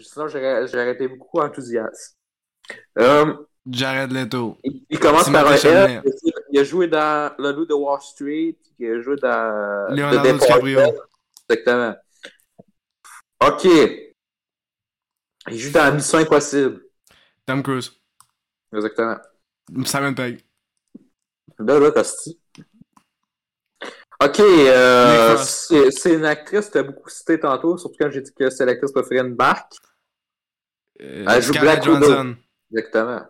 Sinon, j'aurais été beaucoup enthousiaste. Euh, Jared Leto. il, il commence par un. L. Il a joué dans Le Loup de Wall Street. Il a joué dans. Leonardo. DiCaprio. Exactement. Ok. Il joue dans Mission Impossible. Tom Cruise. Exactement. Simon Pegg. Là, là, Costi. Ok, euh, c'est une actrice que t'as beaucoup cité tantôt, surtout quand j'ai dit que c'est l'actrice préférée de Marc. Euh, Elle joue Black Widow. Exactement.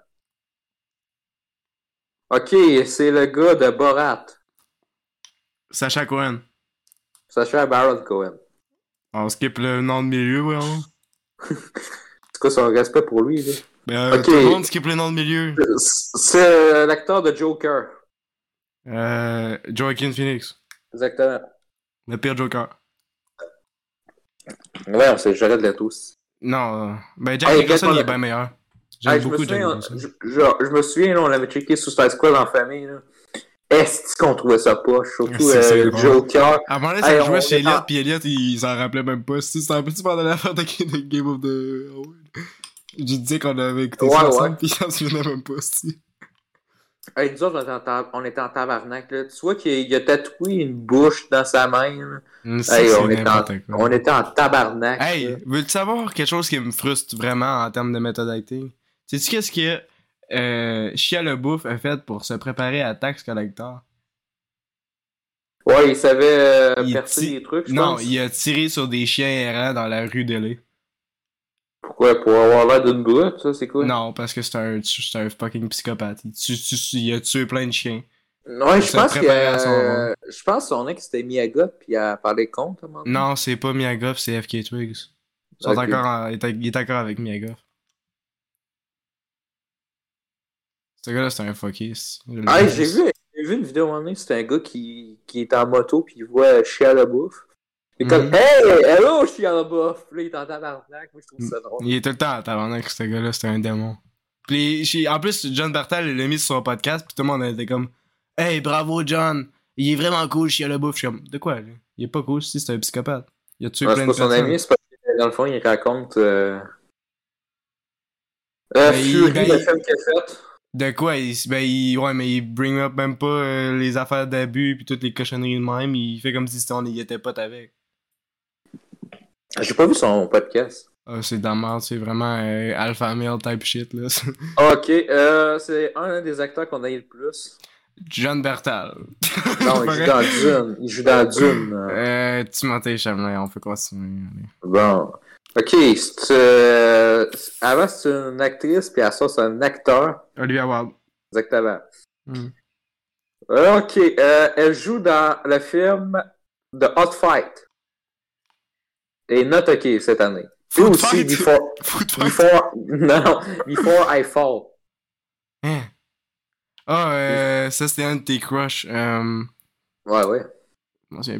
Ok, c'est le gars de Borat. Sacha Cohen. Sacha Baron Cohen. On skip le nom de milieu, voyons. C'est quoi son respect pour lui, là? Ben, euh, tout le monde skip le nom de milieu. C'est euh, l'acteur de Joker. Euh, Joaquin Phoenix. Exactement. Le pire Joker. Ouais, on sait, j'arrête de tous. Non, euh, ben Jack Hey, Nicholson, il est pas bien meilleur. J'aime Hey, beaucoup Jack Nicholson. je, je- je me souviens, là, on l'avait checké Suicide Squad en famille. là. Est-ce qu'on trouvait ça poche? Surtout euh. Joker. À un moment donné, ça jouait chez Elliot, pis Elliot, il s'en rappelait même pas. Si c'était un petit pendant l'affaire de de Game of the. J'ai dit qu'on avait écouté Ouais, ça ensemble, pis il s'en souvenait même pas, si. Hey, nous autres, on était en, tabarnak. Là. Tu vois qu'il il a tatoué une bouche dans sa main. Hey, c'est on, était en, on était en tabarnak. Hey, veux-tu savoir quelque chose qui me frustre vraiment en termes de méthode acting? Sais-tu qu'est-ce que euh, Chia LeBouf a fait pour se préparer à Tax Collector? Ouais, il savait euh, Il percer des trucs, je Non, pense. il a tiré sur des chiens errants dans la rue de l'E. Pourquoi? Pour avoir l'air d'une brute, ça, c'est quoi? Non, parce que c'est un, c'est un fucking psychopathe. Il, tue- tue- il a tué plein de chiens. Ouais, je se pense que euh, je pense que son ex c'était Miyaga puis elle a parlé contre. Non, c'est pas Miyagoff, c'est FK Twigs. Ils sont Ok. encore en- il, est, il est encore avec Miyagoff. Ce gars-là, c'est un le Ah, j'ai vu, vu une vidéo moment donné, c'était un gars qui, qui est en moto puis il voit Chia la bouffe. Il est comme Mhm. Hey, hello Chia la bouffe! Puis Là, il est en tabarnak, moi je trouve ça drôle. Il est tout le temps en tabarnak, ce gars-là, c'était un démon. Puis, en plus, John Bartal, il l'a mis sur son podcast, puis tout le monde était comme Hey, bravo, John! Il est vraiment cool, Chia le bouffe. Je suis comme De quoi, lui? Il est pas cool, si c'est un psychopathe. Il a tué Ouais, plein c'est de pas son personnes. ami, c'est parce que dans le fond, il raconte. Euh... Euh, Ben, il- Fury, ben, le il- film qu'il a fait. De quoi il, Ben, il, ouais, mais il bring up même pas euh, les affaires d'abus, puis toutes les cochonneries de même. Il fait comme si on y était potes avec. J'ai pas vu son podcast. Ah, c'est de la merde, c'est vraiment euh, alpha male type shit, là. Ok, euh, c'est un des acteurs qu'on a eu le plus. John Bertal. Non, il joue dans Dune. Il joue dans Dune. Euh, Timothée Chalamet, on peut continuer. allez. Bon. Ok, c'est, euh, avant c'est une actrice, puis à ça c'est un acteur. Olivia Wilde. Exactement. Hmm. Ok, euh, elle joue dans le film The Hot Fight. Et not ok cette année. Et Food aussi Fight? Before, before, non, Before I Fall. Hein? Ah, euh, ça c'était un de tes crushs. Euh, Ouais, ouais.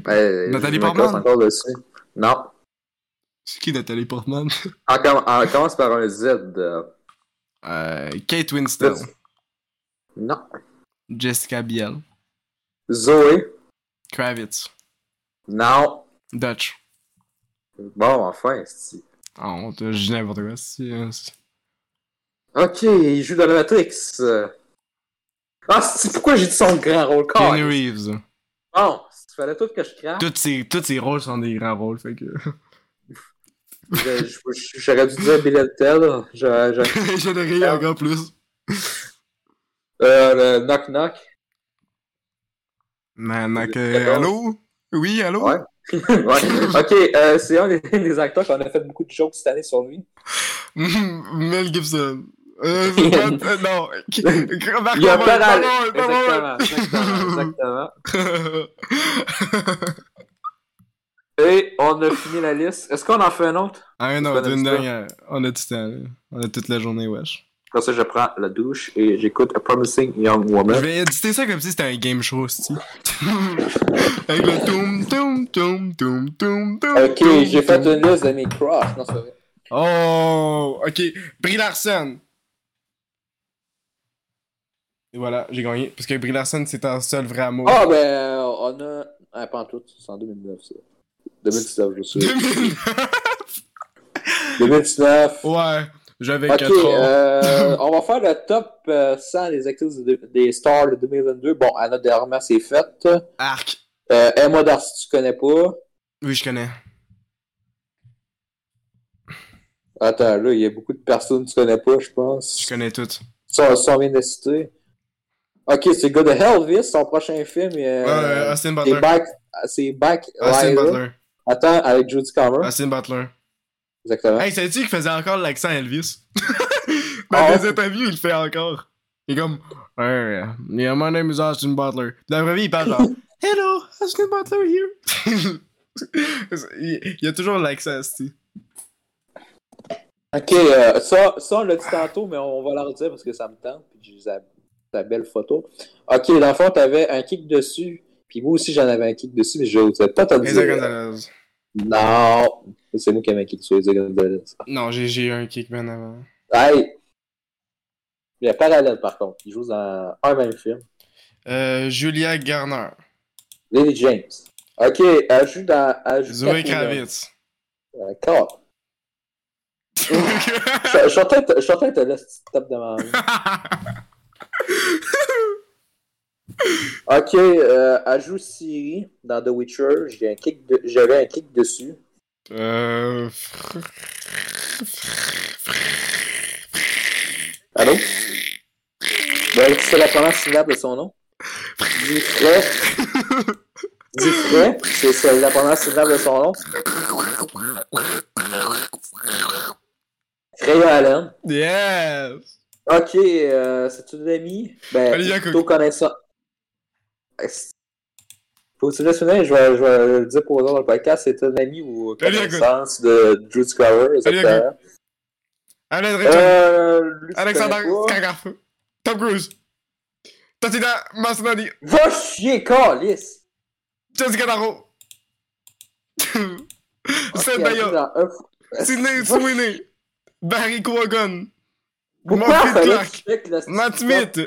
pas. Euh, Nathalie Portman? encore dessus. Non. C'est qui Nathalie Portman? On, comm- on commence par un Z. euh, euh, Kate Winslet. Non. Jessica Biel. Zoé. Kravitz. Non. Dutch. Bon, enfin, te je dis n'importe quoi. c'est- euh, c'est- Ok, il joue dans la Matrix. Ah, c'est pourquoi j'ai dit son grand rôle? Keanu Car. Reeves. Bon, il fallait tout que je crache. Tous ses, tous ses rôles sont des grands rôles, fait que. J'aurais dû dire Bill Tel. Ai rien encore plus. Euh, le Knock Knock. Man, Très euh, allô? Oui, allô? Ouais. ouais. Ok, euh, c'est un des, des acteurs qu'on a fait beaucoup de jokes cette année sur lui. Mel Gibson. Euh, pas- euh, non. Marc Il y a pas Exactement, exactement, exactement. Et on a fini la liste. Est-ce qu'on en fait un autre? Un pas autre, une notre dernière. On a du temps, là. On a toute la journée, wesh. Comme ça, je prends la douche et j'écoute A Promising Young Je Woman. vais éditer ça comme si c'était un game show, aussi. Avec le toum, toum, toum, toum, toum, toum. Ok, j'ai fait une liste de mes crushs. Non, c'est vrai. Oh, ok. Brie Larson. Et voilà, j'ai gagné. Parce que Brie Larson, c'est un seul vrai amour. Ah, ben, euh, on a. Ah, pas en tout, c'est en 2009, ça. 2019, je suis. 2019. ouais, j'avais Ok, 4 ans. euh, on va faire le top euh, 100 des actrices de- des stars de 2022. Bon, Anna de Armas, c'est fait. Arc. Euh, Emma Darcy, tu connais pas? Oui, je connais. Attends, là, il y a beaucoup de personnes que tu connais pas, je pense. Je connais toutes. Ça, ça vient de citer. Ok, c'est le gars de Elvis, son prochain film. Euh, Ouais, ouais, Austin Butler. c'est Back Austin Lyra. Butler. Attends, avec Judy Comer. Austin Butler. Exactement. Hey, sais-tu qu'il faisait encore l'accent Elvis? Dans Ah les ouais? interviews, il le fait encore. Il est comme, hey, yeah, my name is Austin Butler. Dans la vraie vie, il parle genre, Hello, Austin Butler here. il, il a toujours l'accent, esti. Ok, euh, ça, ça, on l'a dit tantôt, mais on va la redire parce que ça me tente. Puis j'ai la belle photo. Ok, dans le fond, t'avais un kick dessus. Puis moi aussi, j'en avais un kick dessus, mais je ne sais pas te dire. Gonzalez. Non, c'est moi qui avais un kick sur les Gonzalez. Non, j'ai j'ai eu un kick bien avant. Hey! Il y a parallèle par contre. Il joue dans un même film. Euh, Julia Garner. Lily James. Ok, elle joue dans. Elle joue Zoé. Kravitz. D'accord. Je suis en train de- te laisser tape de ma main. Ok, euh, joue Siri dans The Witcher. J'ai un kick de- J'avais un kick dessus. euh... Allô? Ben, c'est la première syllabe de son nom? Diffray. Diffray, c'est c'est la première syllabe de son nom. Ray Allen. Yes! Ok, euh, c'est une amie. Ben, plutôt connaissant. Tu laisses finir, je vais, je vais le dire pour dans le podcast, c'est une amie ou connaissance de Drew Scorer, Olivia exactement. Alain Richard. Euh, Alexander. Skarsgård. Tom Cruise. Tatina Masonadi. Va chier, calice! Jessica dans un- Sidney Sweeney. Barry le Matt Smith.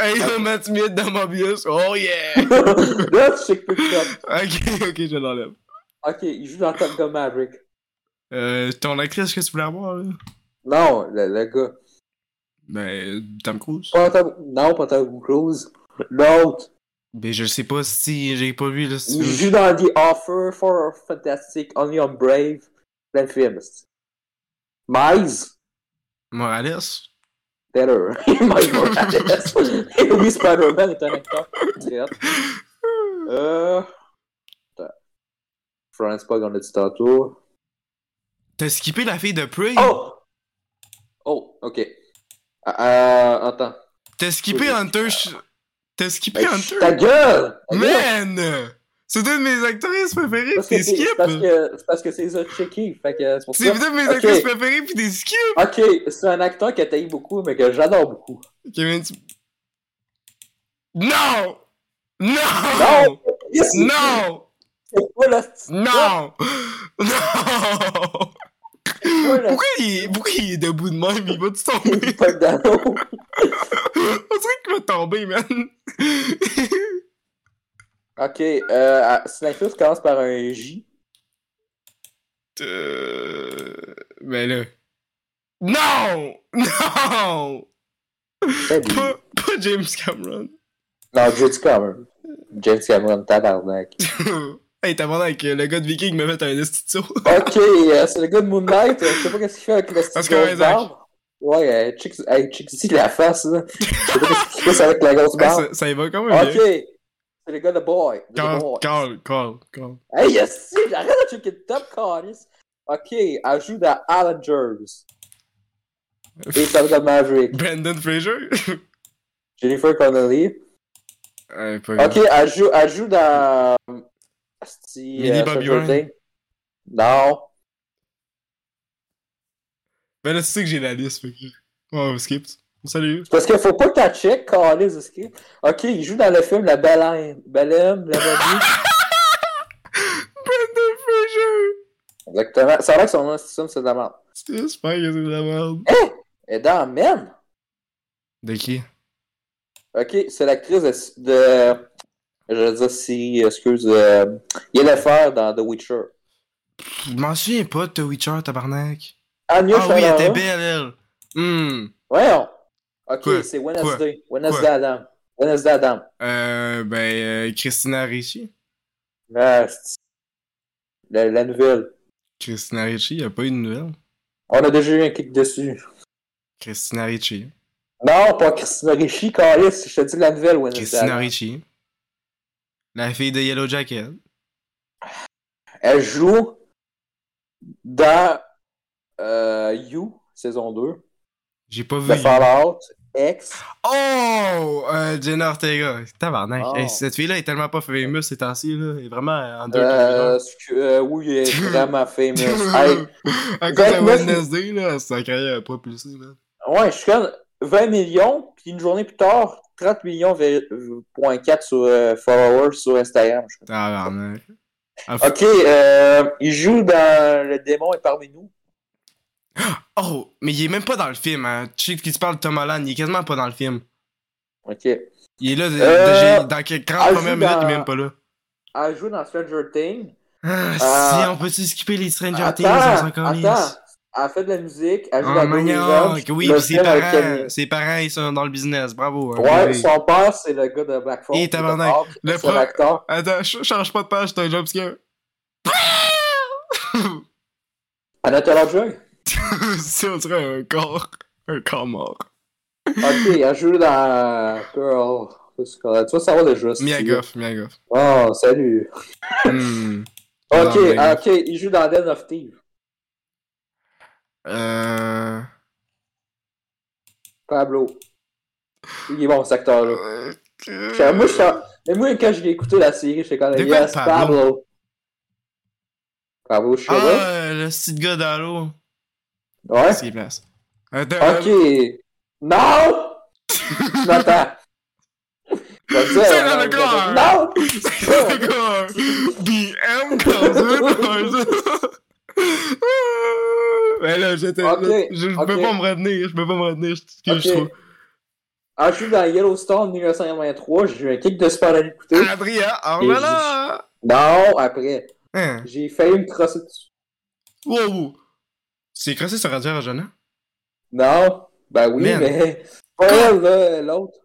Hey, yo, Matt Smith dans Mobius. Oh yeah. Là, tu plus que ok, ok, je l'enlève. Ok, il joue dans Top Gun Maverick. Euh, ton actrice que tu voulais avoir, là? Non, le, le gars. Ben, Tom Cruise. Pas Tom... Non, pas Tom Cruise. L'autre. Ben, je sais pas si j'ai pas vu, là, si Il joue dans The Offer, For Fantastic, Only on Brave. Plein de films. Miles. Morales? Better. Miles Morales. Et oui, Spider-Man est un acteur. Très. Euh. Florence Pugh, on l'a dit tantôt. T'as skippé la fille de Prey? Oh! Oh, ok. Euh, attends. T'as skippé. Hunter. T'as skippé Hey, Hunter? Ta gueule! Ta gueule! Man! C'est une de mes actrices préférées, pis que t'es c'est skip! parce que, c'est ça checké. Fait que c'est une de mes Ok. actrices préférées, pis t'es skip! Ok, c'est un acteur que t'as beaucoup, mais que j'adore beaucoup. Kevin, tu... Non! Non! Non! Yes! Non! C'est quoi la Non! Non! Pourquoi il, est... Pourquoi il est debout de même? Il va-tu tomber? Pas d'anneau. On dirait qu'il va tomber, man! Ok, euh, Snackfest commence par un J. Euh... Ben là... Non! Non! Pas, pas James Cameron. Non, Judy Cameron. James Cameron, tabarnak. hey, avec euh, le gars de Viking m'a fait un estitio. Ok, euh, c'est le gars de Moon Knight. euh, Je sais pas qu'est-ce qu'il fait avec le barbe. Ouais, euh, check, hey, check ici la face, là. Je sais pas qu'est-ce qu'il fait avec la grosse Hey, barbe. ça, ça y va quand même Ok, bien. C'est le gars de Boy. Boy. Carl, Carl, Carl. Hey, yes, j'arrête de checker le top, Carlis. Ok, elle joue dans Avengers. Et ça Maverick. Brandon Fraser? Jennifer Connelly. ouais, Ok, elle joue, elle joue dans. Euh, Bobby. Things. Non. Ben là, tu sais que j'ai la liste, fait que... Oh, skip. Salut. Parce qu'il faut pas que tu check, Carlis, Ok, il joue dans le film La Baleine. Baleine, la Baleine. Brandon Fraser! Exactement. A l'air que son nom, c'est ça, c'est de la merde. J'espère que c'est de la merde. Elle est dans Men. De qui? Ok, c'est l'actrice de, de. Je veux dire, si, excuse. Euh, Yennefer dans The Witcher. Je m'en souviens pas de The Witcher, tabarnak. Ah oui, elle était belle, elle. Hmm. Voyons. Ok, Quoi? c'est Wednesday. Wednesday Adam. Wednesday Adam. Euh, ben, euh, Christina Ricci. Ah, la, la nouvelle. Christina Ricci, y a pas eu de nouvelle. On a déjà eu un kick dessus. Christina Ricci. Non, pas Christina Ricci, Calis. Je te dis la nouvelle Wednesday Christina Adam. Ricci. La fille de Yellow Jacket. Elle joue dans euh, You, saison 2, J'ai pas vu. The Fallout, Oh! Euh, Jenna Ortega. Tabarnak. Oh. Hey, cette fille-là est tellement pas famous ces temps-ci, là. Elle est vraiment en deux Euh, scu- euh, oui, elle est vraiment famous. Hey, À cause de 29 Wednesday, là, sa carrière a propulsé, man. ouais, je suis comme 20 millions, puis une journée plus tard, 30 millions, vé- point 4 sur euh, followers sur Instagram. je. Tabarnak. Ah, Ok, euh, il joue dans Le démon est parmi nous. Oh, mais il est même pas dans le film, hein. Tu sais qui se parle de Tom Holland, il est quasiment pas dans le film. Ok. Il est là, Euh, dans quelques 30 ah, premières minutes, il est même pas là. Elle joue dans Stranger Things. Ah, Euh, si, on peut-tu skipper les Stranger Attends, Things, on s'en attends. Elle fait de la musique, elle joue Oh, dans. Revenge, Oui, le pis ses parents, ses parents, ils sont dans le business, bravo. hein, Ouais, bébé. son père, c'est le gars de Black Phone. Et tabarnak. Le pro- l'acteur. Attends, ch- change pas de page, c'est un jumpscare. Anatola Joy. si on dirait un corps, un corps mort. Ok, elle joue dans Girl. Tu vas savoir tu veux. Miagoff, Miagoff. Oh, salut. Hmm. Ok, Non, ok, il joue dans Den of Thieves. Euh... Pablo. Il est bon, cet acteur-là. euh, Moi, Mais moi, quand je l'ai écouté la série, j'étais De quoi, Yes, Pablo? Pablo. Pablo, je suis là. Ah, le petit gars d'Halo. Ouais. C'est place. Attends, Ok. Non! Je m'attends. Je vais le dire, C'est je corps. dire, Non! c'est quoi? BM comes Mais là, j'étais. Ok, là, je je ok. peux pas me retenir, je peux pas me retenir, je t'excuse Ok. trop. Ah, je suis dans Yellowstone 1983, j'ai eu un kick de à l'écouter. Adrien, en voilà! Non, après. Hein? J'ai failli me crosser dessus. Wow, C'est crossé sur Radio Arjona? Non, ben oui, Man. mais. Pas elle, là, l'autre.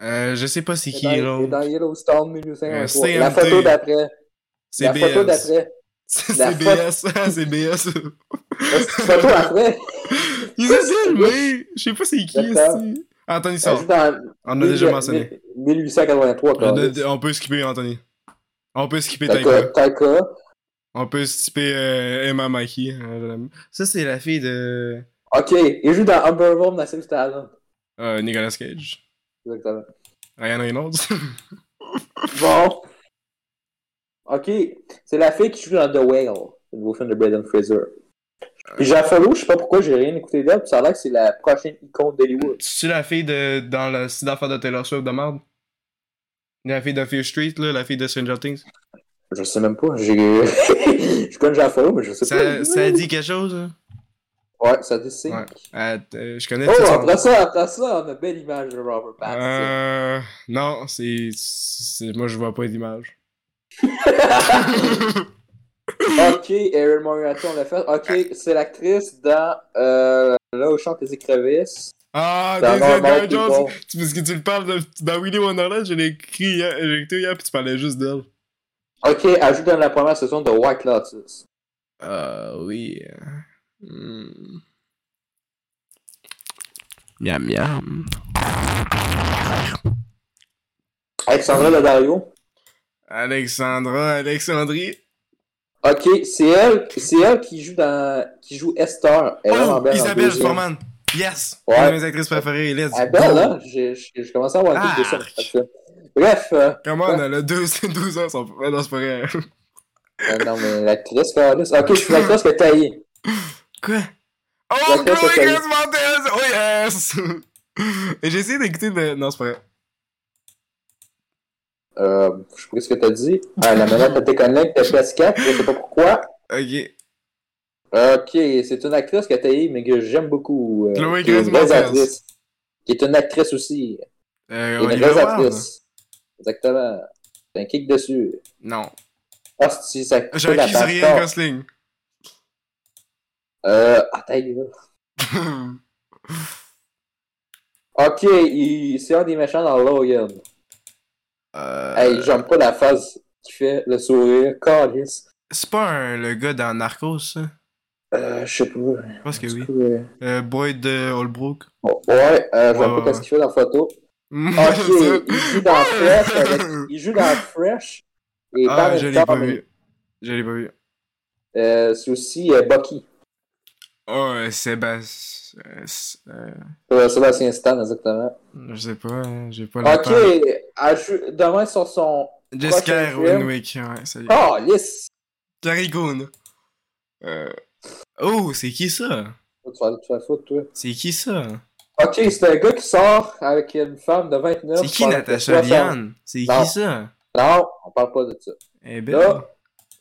Euh, je sais pas c'est qui dans, c'est l'autre. dans Yellowstone 1983. Euh, la photo d'après. C'est La photo d'après. C'est BS, c'est BS. La photo après. Ils! Je sais pas c'est qui ici. Anthony dans On a déjà mentionné. 1883, On, quand a- on peut skipper Anthony. On peut skipper Taika. Taika? On peut skipper euh, Emma Mikey. Euh, Ça, c'est la fille de Ok, il joue dans Unbelievable Massive Talent. euh, Nicolas Cage. Exactement. Ryan Reynolds. Bon. Ok, c'est la fille qui joue dans The Whale, le nouveau film de Brendan Fraser. Puis Jean je sais pas pourquoi j'ai rien écouté d'elle, puis ça a l'air que c'est la prochaine icône d'Hollywood. C'est la fille de dans le site d'affaires de Taylor Swift de merde? La fille de Fear Street, là, la fille de Stranger Things. Je sais même pas, j'ai. je connais Follow, mais je sais Ça, pas. ça dit quelque chose, hein? Ouais, ça dit signe. Ouais. Euh, euh, je connais Oh, après ça, après ça, on a belle image de Robert Pattinson. Euh. Non, c'est. c'est- Moi, je vois pas d'image. ok, Erin Moriarty, on l'a fait. Ok, c'est l'actrice dans euh, Là où chante les écrevisses. Ah, Daisy Jones! Parce que tu le parles de, dans Willy Wonderland, je l'ai écrit hier, j'ai écouté hier, puis tu parlais juste d'elle. Ok, joue dans la première saison de White Lotus. Ah, oui. Hmm. Miam miam. Alexandra Daddario. Alexandra, Alexandrie. Ok, c'est elle, c'est elle qui joue dans, qui joue Esther. Elle Oh, Isabelle. Forman. Yes! Ouais. Une de mes actrices préférées, let's Elle est belle, hein? J'ai, commencé à avoir un truc Bref, euh, Comment on a le 12, 12 ans, son... ouais, non, c'est pas vrai. euh, non, mais l'actrice. Ok, c'est l'actrice que t'as eu. Quoi? Oh, Chloé. Grace Montez! Oh yes! Et j'ai essayé d'écouter de... Non, c'est pas vrai. Euh, je sais pas ce que t'as dit. Ah, la manette de tes collègues de PS4, je sais pas pourquoi. Ok. Ok, c'est une actrice que t'as eu, mais que j'aime beaucoup. euh, Chloé qui est Grace actrice. Qui est une actrice aussi. Euh, Une vraie actrice. Exactement. C'est un kick dessus. Non. Ah, si ça J'ai coûte la écrit Ryan. Gosling. Euh, attends, là. Ok, il... c'est un des méchants dans Logan. euh... Hey, j'aime pas la phase qui fait le sourire. Carlis. C'est pas un, le gars dans Narcos, ça? Euh, je sais pas. Je pense que oui. Euh, Euh, Boyd de Holbrook. ouais, euh, j'aime Ouais, pas ouais, ce qu'il fait dans la photo. Ok, il joue dans Fresh. avec- Il joue dans Fresh. Et Ah, je l'ai pas vu. Je l'ai pas vu. euh, c'est aussi euh, Bucky. Oh, euh, Sébastien. euh, c'est- euh, Sébastien Stan, exactement. je sais pas, hein, j'ai pas la Ok, elle demain sur son. Jessica prochain Erwin film. Wick, ouais, salut. Oh, yes! Carrie Coon. Euh... Oh, c'est qui ça? Tu vas te faire foutre, toi. C'est qui ça? Ok, c'est un gars qui sort avec une femme de 29. C'est qui Natasha 60 Liane? C'est qui ça? Non, on parle pas de ça. Eh ben. Là,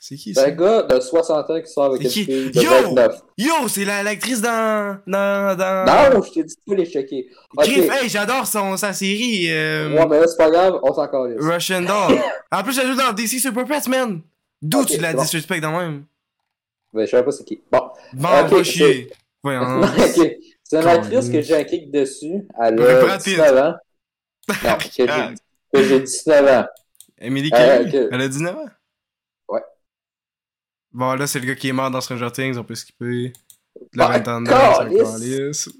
C'est qui C'est un ça? gars de 60 ans qui sort avec C'est une qui? fille de Yo! 29. Yo, c'est la- l'actrice dans. dans. dans. Non, je t'ai dit tous les checker. Ok. Griff, hey, j'adore son, sa série. Euh... Ouais, mais là, c'est pas grave, on s'en calisse. Russian Doll. en plus, elle joue dans DC Super Pets, man. D'où tu l'as c'est bon. disrespect dans même? Mais je sais pas c'est qui. Bon. Bon, Ok, va chier. Voyons. ok. C'est une actrice que j'ai un kick dessus. Elle a Brad Pitt. 19 ans. Non, que j'ai Ah, que j'ai 19 ans. Emily Euh, Kelly. ok. Elle a 19 ans? Ouais. Bon, là, c'est le gars qui est mort dans Stranger Things, on peut skipper. La Ventanda, on s'en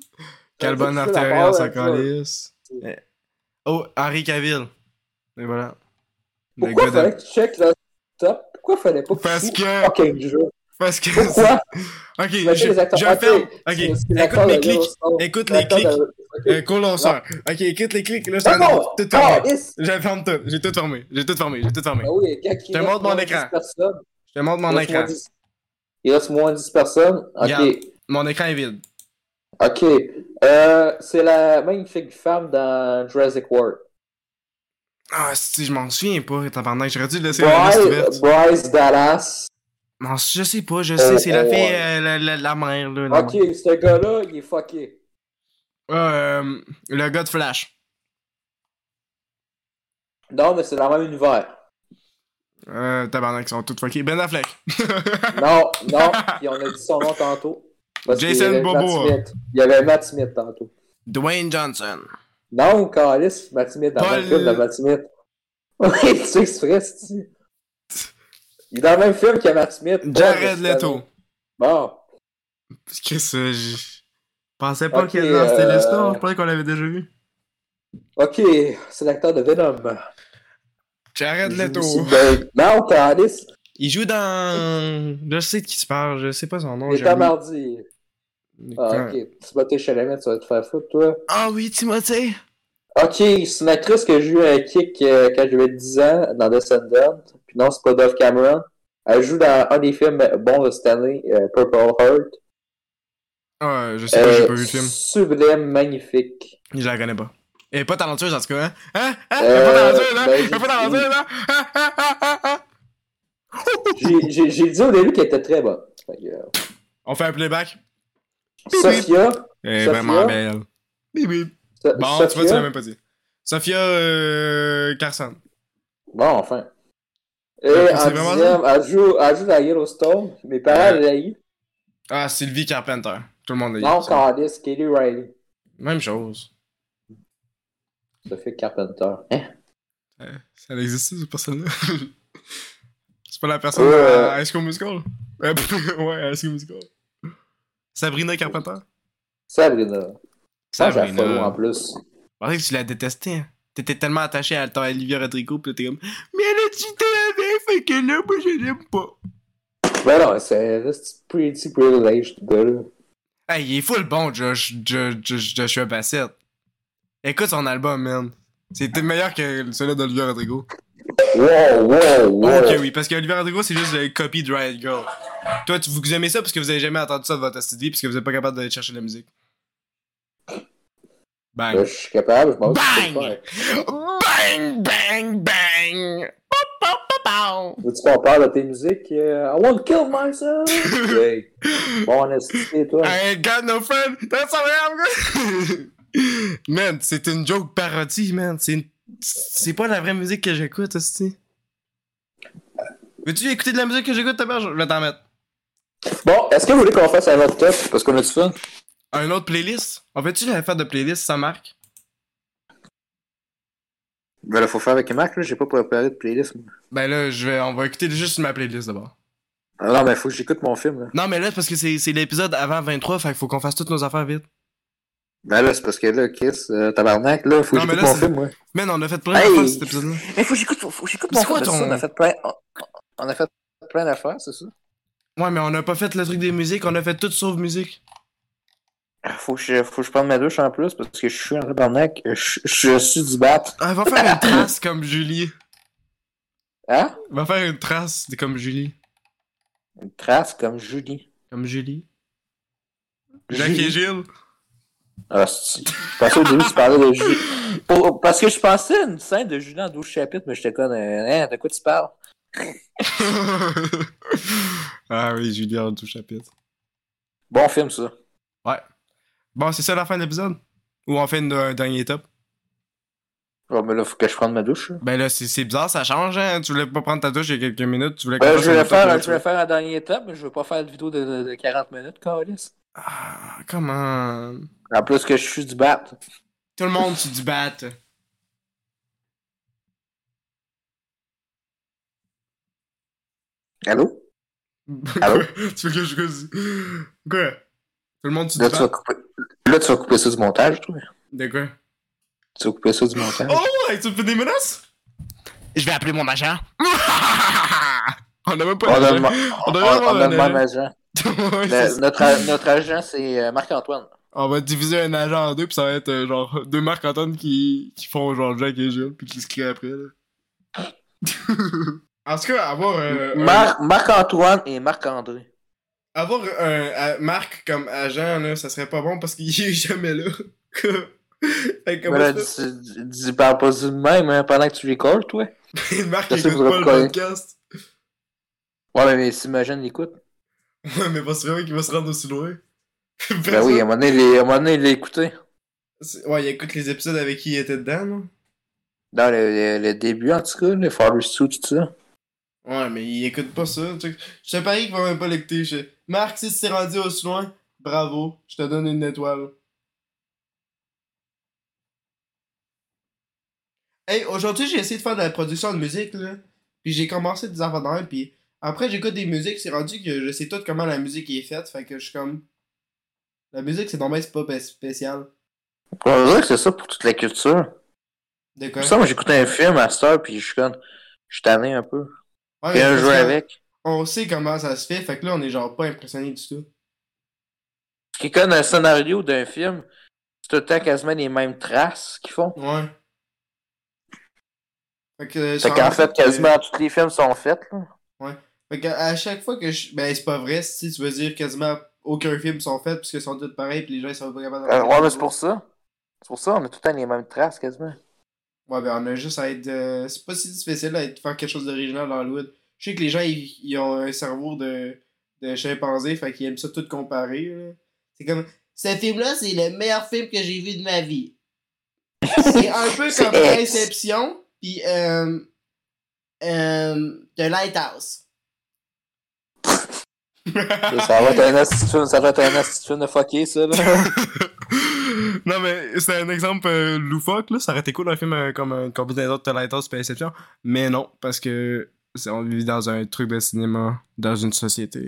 Calbon Artériel, on s'en calisse. Eh. Oh, Henry Cavill. Et voilà. Le Pourquoi gars de- fallait que tu checkes le top? Pourquoi fallait pas que Parce tu que- fucking jeu? Parce que. Pourquoi? Ok, je, je ferme. Ok, écoute mes clics. Écoute les clics. Euh, condenseur. Ok, écoute les clics. Là, je tout fermer. calisse. Je ferme tout. J'ai tout fermé. J'ai tout fermé. J'ai tout fermé. Ah oui, il Je te montre mon écran. 10 personnes, Je te montre mon écran. moins de 10 Il reste moins de 10 personnes. Ok. Regarde. Mon écran est vide. Ok. Euh, c'est la magnifique femme dans Jurassic World. Ah, si, je m'en souviens pas. Tabarnak, j'aurais dû laisser la liste Bryce, ouverte. Bryce Dallas. Non, je sais pas, je sais. C'est la Euh, fille, euh, la, la, la mère, là. Ok, ce gars-là, il est fucké. Euh, le gars de Flash. Non, mais c'est dans le même univers. Euh, tabarnak, ils sont tous fuckés. Ben Affleck. Non, non, puis on a dit son nom tantôt. Jason. Smith. Il y avait Matt Smith tantôt. Dwayne Johnson. Non, Calis, Matt Smith, dans le Paul- même film de Matt Smith. Oui, tu sais c'est vrai, c'est Il est dans le même film que Matt Smith. Jared Leto. Bon. Que ça, je pensais pas qu'il était dans cette euh, liste-là. Je pensais qu'on l'avait déjà vu. Ok, c'est l'acteur de Venom. Jared Leto. dans- Non, Calis, Il joue dans. Je sais de qui tu parles, je sais pas son nom. il est mardi. Ah, ok. Timothée Chalamet, tu vas te faire foutre, toi. Ah oui, Timothée. Ok, c'est une actrice que j'ai eu un kick euh, quand j'avais 10 ans dans Descendant. Puis non, c'est pas Dove Cameron. Elle joue dans un des films bons de Stanley, euh, Purple Heart. Ah, je sais pas, j'ai Euh, pas vu le film. Sublime, magnifique. Je la connais pas. Elle est pas talentueuse en tout cas, hein? Hein? Hein? Elle est Euh, pas talentueuse, hein? ben, Elle est pas talentueuse, hein? Ah, ah. J'ai- dit au début qu'elle était très bonne. Euh, On fait un playback. Sophia? Elle est vraiment belle. Bon, tu vois, tu l'as même pas dit. Sophia euh, Carson. Bon, enfin. Et Euh, en dixième, elle joue, elle joue dans Yellowstone. Mes parents Euh, l'ont. Ah, Sylvie Carpenter. Tout le monde l'a Non. Candice, Kelly Riley. Même chose. Sophie Carpenter. Hein? Euh, Ça existe, cette personne-là? C'est pas la personne Ouais. à High School Musical? Euh, ouais, High School Musical. Sabrina Carpenter? Sabrina. Ça, la follow en Sabrina. plus. Je pensais que tu la détestais. hein. T'étais tellement attaché à ton Olivia Rodrigo, pis t'es comme, mais elle a avec, fait que là, moi, je l'aime pas. Ben non, c'est pretty privileged, ce gars-là. Hey, il est full bon, Josh, Josh, Josh, Joshua Bassett. Écoute son album, man. C'était meilleur que celui d'Olivia Rodrigo. Wow, wow, wow. Ok, oui, parce que Olivia Rodrigo, c'est juste le copy de Riot Girl. Toi, tu, vous aimez ça parce que vous avez jamais entendu ça de votre studio parce que vous êtes pas capable d'aller chercher de la musique. Bang. Ben, je suis capable, je m'en Bang! Bang, bang, bang! Veux-tu qu'on parle de tes musiques? Euh, I want to kill myself! hey. Bon, esti, toi. I ain't got no friend, that's all I am. man, c'est une joke parodie, man. C'est une... C'est pas la vraie musique que j'écoute, aussi. Veux-tu écouter de la musique que j'écoute, ta mère? Je vais t'en mettre. Bon, est-ce que vous voulez qu'on fasse un autre top? Parce qu'on a du fun. Un autre playlist? En fait-tu la faire de playlist, ça marque? Ben là, faut faire avec Marc, là. J'ai pas préparé de playlist. moi. Ben là, je vais, on va écouter juste ma playlist d'abord. Ah non, mais faut que j'écoute mon film, là. Non, mais là, parce que c'est c'est l'épisode avant 23, fait qu'il faut qu'on fasse toutes nos affaires vite. Ben là, c'est parce que là, Chris, euh, tabarnak, là, faut que j'écoute là, mon c'est- film, moi. Man, on a fait plein Hey! d'affaires cet épisode-là. Mais faut que j'écoute, faut, faut que j'écoute C'est mon film. ton- On a fait plein, on, on a fait plein d'affaires, c'est ça? Ouais, mais on a pas fait le truc des musiques, on a fait tout sauf musique. Faut que je, faut que je prenne ma douche en plus parce que je suis en tabarnak. Je, je suis du bat. Ah, va faire une trace comme Julie. Hein? Va faire une trace comme Julie. Une trace comme Julie. Comme Julie. Jacques et Julie. Gilles. Ah, je pensais au début que tu parlais de Julie. Pour- parce que je pensais à une scène de Julie en 12 chapitres, mais j'étais comme, euh, hein, de quoi tu parles? ah oui, Julie en tout chapitre. Bon film, ça. Ouais. Bon, c'est ça la fin de l'épisode? Ou on fait une- un dernier top? Bon, mais là, faut que je prenne ma douche. Ben là, c'est c'est bizarre, ça change, hein? Tu voulais pas prendre ta douche il y a quelques minutes, tu voulais Ben, je voulais top, faire, je voulais faire un dernier étape, mais je veux pas faire de vidéo de, de, de 40 minutes, Carlis. Ah, comment? En plus que je suis du bat. Tout le monde, tu du bat. Allô? Allô? tu veux que je? Quoi? Tout le monde, tu Là, tu vas couper, là, tu vas couper ça du montage, toi. De quoi? Tu vas couper ça du montage. Oh, hey, tu me fais des menaces? Je vais appeler mon agent. on a même pas on a on on, on a même agent. Le- notre, notre agent, c'est euh, Marc-Antoine. On va diviser un agent en deux, puis ça va être euh, genre deux Marc-Antoine qui, qui font genre Jack et Gilles, puis qui se crient après. Là. en tout cas, avoir, euh, un- Marc-Antoine et Marc-André. Avoir un, un- Marc comme agent, là, ça serait pas bon parce qu'il est jamais là. Fait que Mais là, comment ça- dis, dis pas du même hein, pendant que tu recordes, toi. Marc je il écoute pas le podcast. Ouais, mais, s'imagine, l'écoute. Ouais, mais pas sûr qu'il va se rendre aussi loin. Ben oui, à un moment donné, il est- à un moment donné, il l'a écouté. Ouais, il écoute les épisodes avec qui il était dedans, là. Dans le, le- le début, en tout cas, le Father Suit, tout ça. Ouais, mais il écoute pas ça. Je te parie qu'il va même pas l'écouter. Je... Marc, si tu t'es rendu aussi loin, bravo, je te donne une étoile. Hey, aujourd'hui, j'ai essayé de faire de la production de musique, là. Puis j'ai commencé des affaires de même, puis après, j'écoute des musiques, c'est rendu que je sais tout comment la musique est faite, fait que je suis comme... La musique, c'est normal, c'est pas spé- spécial. On dirait que c'est ça pour toute la culture. Pour ça, moi, j'écoutais un film à cette heure, puis je suis comme. Je suis tanné un peu. Ouais, Puis jeu que avec. On sait comment ça se fait, fait que là, on est genre pas impressionné du tout. Ce qui connaît un scénario d'un film, c'est tout le temps quasiment les mêmes traces qu'ils font. Ouais. Fait que, Fait qu'en en fait, que- quasiment tous les films sont faits, là. Fait qu'à à chaque fois que je. Ben, c'est pas vrai, si tu veux dire quasiment aucun film sont faits puisqu'ils sont tous pareils pis les gens ils sont pas capables de Euh, ouais, mais c'est pour ça. C'est pour ça, on a tout le temps les mêmes traces, quasiment. Ouais, ben, on a juste à être. euh, C'est pas si difficile à être- faire quelque chose d'original dans Hollywood. Je sais que les gens ils, ils ont un cerveau de, de chimpanzé, fait qu'ils aiment ça tout comparer. là. C'est comme. Ce film-là, c'est le meilleur film que j'ai vu de ma vie. C'est un peu C'est comme. Inception, pis euh, euh, The Lighthouse. ça va être un film, ça va être un film de fucké, ça, là. non, mais c'est un exemple euh, loufoque, là. Ça aurait été cool un film euh, comme un combinaison de Lighthouse et. Mais non, parce que on vit dans un truc de cinéma, dans une société.